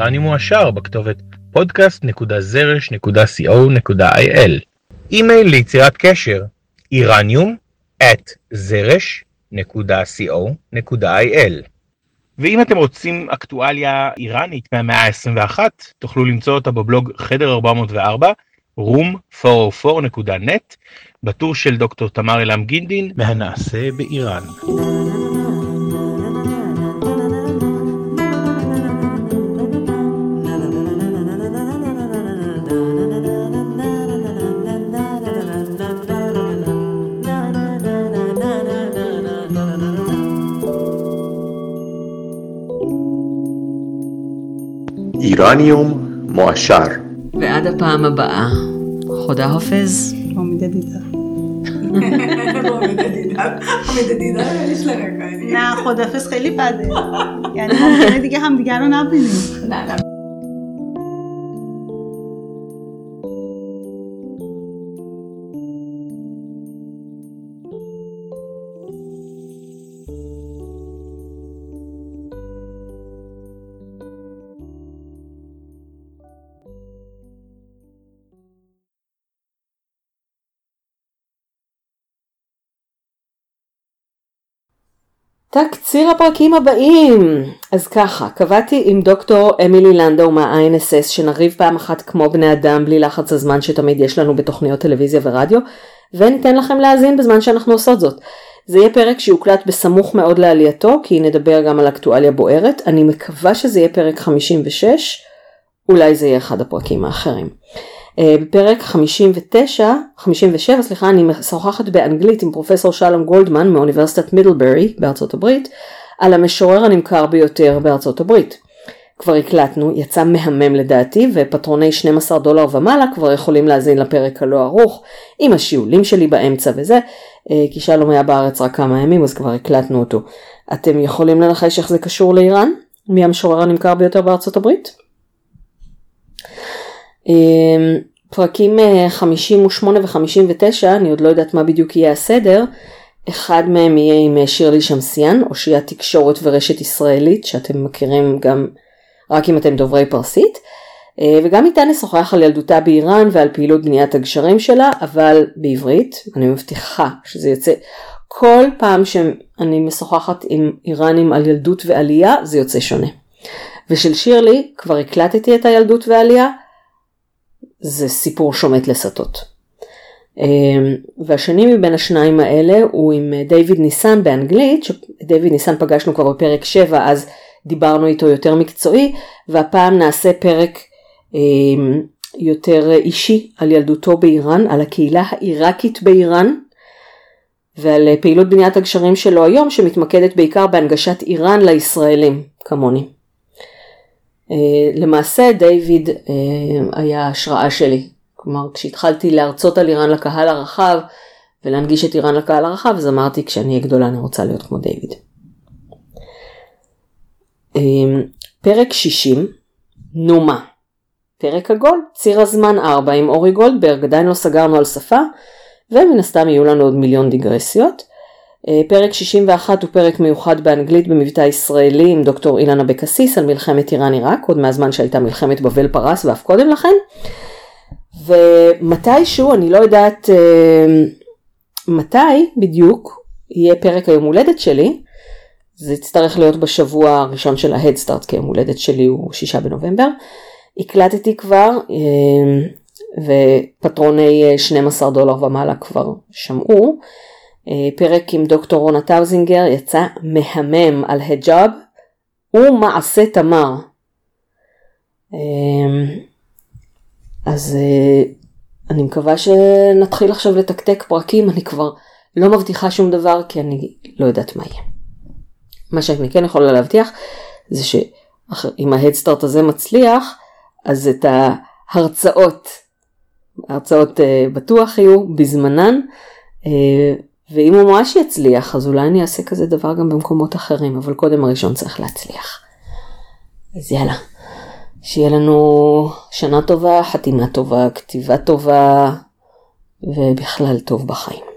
איראני מועשר בכתובת podcast.zrsh.co.il אימייל ליצירת קשר איראניום at zrsh.co.il ואם אתם רוצים אקטואליה איראנית מהמאה ה-21 תוכלו למצוא אותה בבלוג חדר 404 room404.net בטור של דוקטור תמר אלעם גינדין. מהנעשה באיראן. ایرانیوم معشر ועד הפעם הבאה, חודה הופז. מדדידה. מדדידה יש לרגע. نه خدافز خیلی بده یعنی ممکنه دیگه همدیگه رو نبینیم نه نه תקציר הפרקים הבאים. אז ככה, קבעתי עם דוקטור אמילי לנדאו מה-INSS שנריב פעם אחת כמו בני אדם בלי לחץ הזמן שתמיד יש לנו בתוכניות טלוויזיה ורדיו, וניתן לכם להאזין בזמן שאנחנו עושות זאת. זה יהיה פרק שיוקלט בסמוך מאוד לעלייתו, כי נדבר גם על אקטואליה בוערת. אני מקווה שזה יהיה פרק 56, אולי זה יהיה אחד הפרקים האחרים. אה, בפרק 59, 57 סליחה, אני משוחחת באנגלית עם פרופסור שלום גולדמן מאוניברסיטת מידלברי בארצות הברית, על המשורר הנמכר ביותר בארצות הברית. כבר הקלטנו, יצא מהמם לדעתי, ופטרוני 12 דולר ומעלה כבר יכולים להאזין לפרק הלא ארוך, עם השיעולים שלי באמצע וזה, אה, כי שלום היה בארץ רק כמה ימים אז כבר הקלטנו אותו. אתם יכולים לנחש איך זה קשור לאיראן? מי המשורר הנמכר ביותר בארצות הברית? אמ, פרקים אה, 58 ו-59, אני עוד לא יודעת מה בדיוק יהיה הסדר, אחד מהם יהיה עם אה, שירלי שמסיאן, אושיית תקשורת ורשת ישראלית, שאתם מכירים גם רק אם אתם דוברי פרסית, אה, וגם איתה נשוחח על ילדותה באיראן ועל פעילות בניית הגשרים שלה, אבל בעברית, אני מבטיחה שזה יוצא, כל פעם שאני משוחחת עם איראנים על ילדות ועלייה, זה יוצא שונה. ושל שירלי, כבר הקלטתי את הילדות והעלייה, זה סיפור שומט לסטות. אמ, והשני מבין השניים האלה הוא עם דיוויד ניסן באנגלית, שדיוויד ניסן פגשנו כבר בפרק 7 אז דיברנו איתו יותר מקצועי, והפעם נעשה פרק אמ, יותר אישי על ילדותו באיראן, על הקהילה העיראקית באיראן, ועל פעילות בניית הגשרים שלו היום שמתמקדת בעיקר בהנגשת איראן לישראלים כמוני. אה, למעשה דיוויד אה, היה השראה שלי. כלומר, כשהתחלתי להרצות על איראן לקהל הרחב ולהנגיש את איראן לקהל הרחב, אז אמרתי, כשאני אהיה גדולה אני רוצה להיות כמו דיוויד. אה, פרק 60, נו מה? פרק עגול, ציר הזמן 4 עם אורי גולדברג, עדיין לא סגרנו על שפה, ומן הסתם יהיו לנו עוד מיליון דיגרסיות. פרק 61 הוא פרק מיוחד באנגלית במבטא ישראלי עם דוקטור אילנה אבקסיס על מלחמת איראן עיראק, עוד מהזמן שהייתה מלחמת בבל פרס ואף קודם לכן. ומתישהו, אני לא יודעת מתי בדיוק, יהיה פרק היום הולדת שלי, זה יצטרך להיות בשבוע הראשון של ההדסטארט, כי יום הולדת שלי הוא שישה בנובמבר. הקלטתי כבר, אה, ופטרוני 12 דולר ומעלה כבר שמעו. אה, פרק עם דוקטור רונה טאוזינגר יצא מהמם על היג'אב ומעשה תמר. אה, אז אני מקווה שנתחיל עכשיו לתקתק פרקים, אני כבר לא מבטיחה שום דבר כי אני לא יודעת מה יהיה. מה שאני כן יכולה להבטיח זה שאם ההדסטארט הזה מצליח, אז את ההרצאות, ההרצאות בטוח יהיו בזמנן, ואם הוא ממש יצליח, אז אולי אני אעשה כזה דבר גם במקומות אחרים, אבל קודם הראשון צריך להצליח. אז יאללה, שיהיה לנו שנה טובה, חתימה טובה, כתיבה טובה, ובכלל טוב בחיים.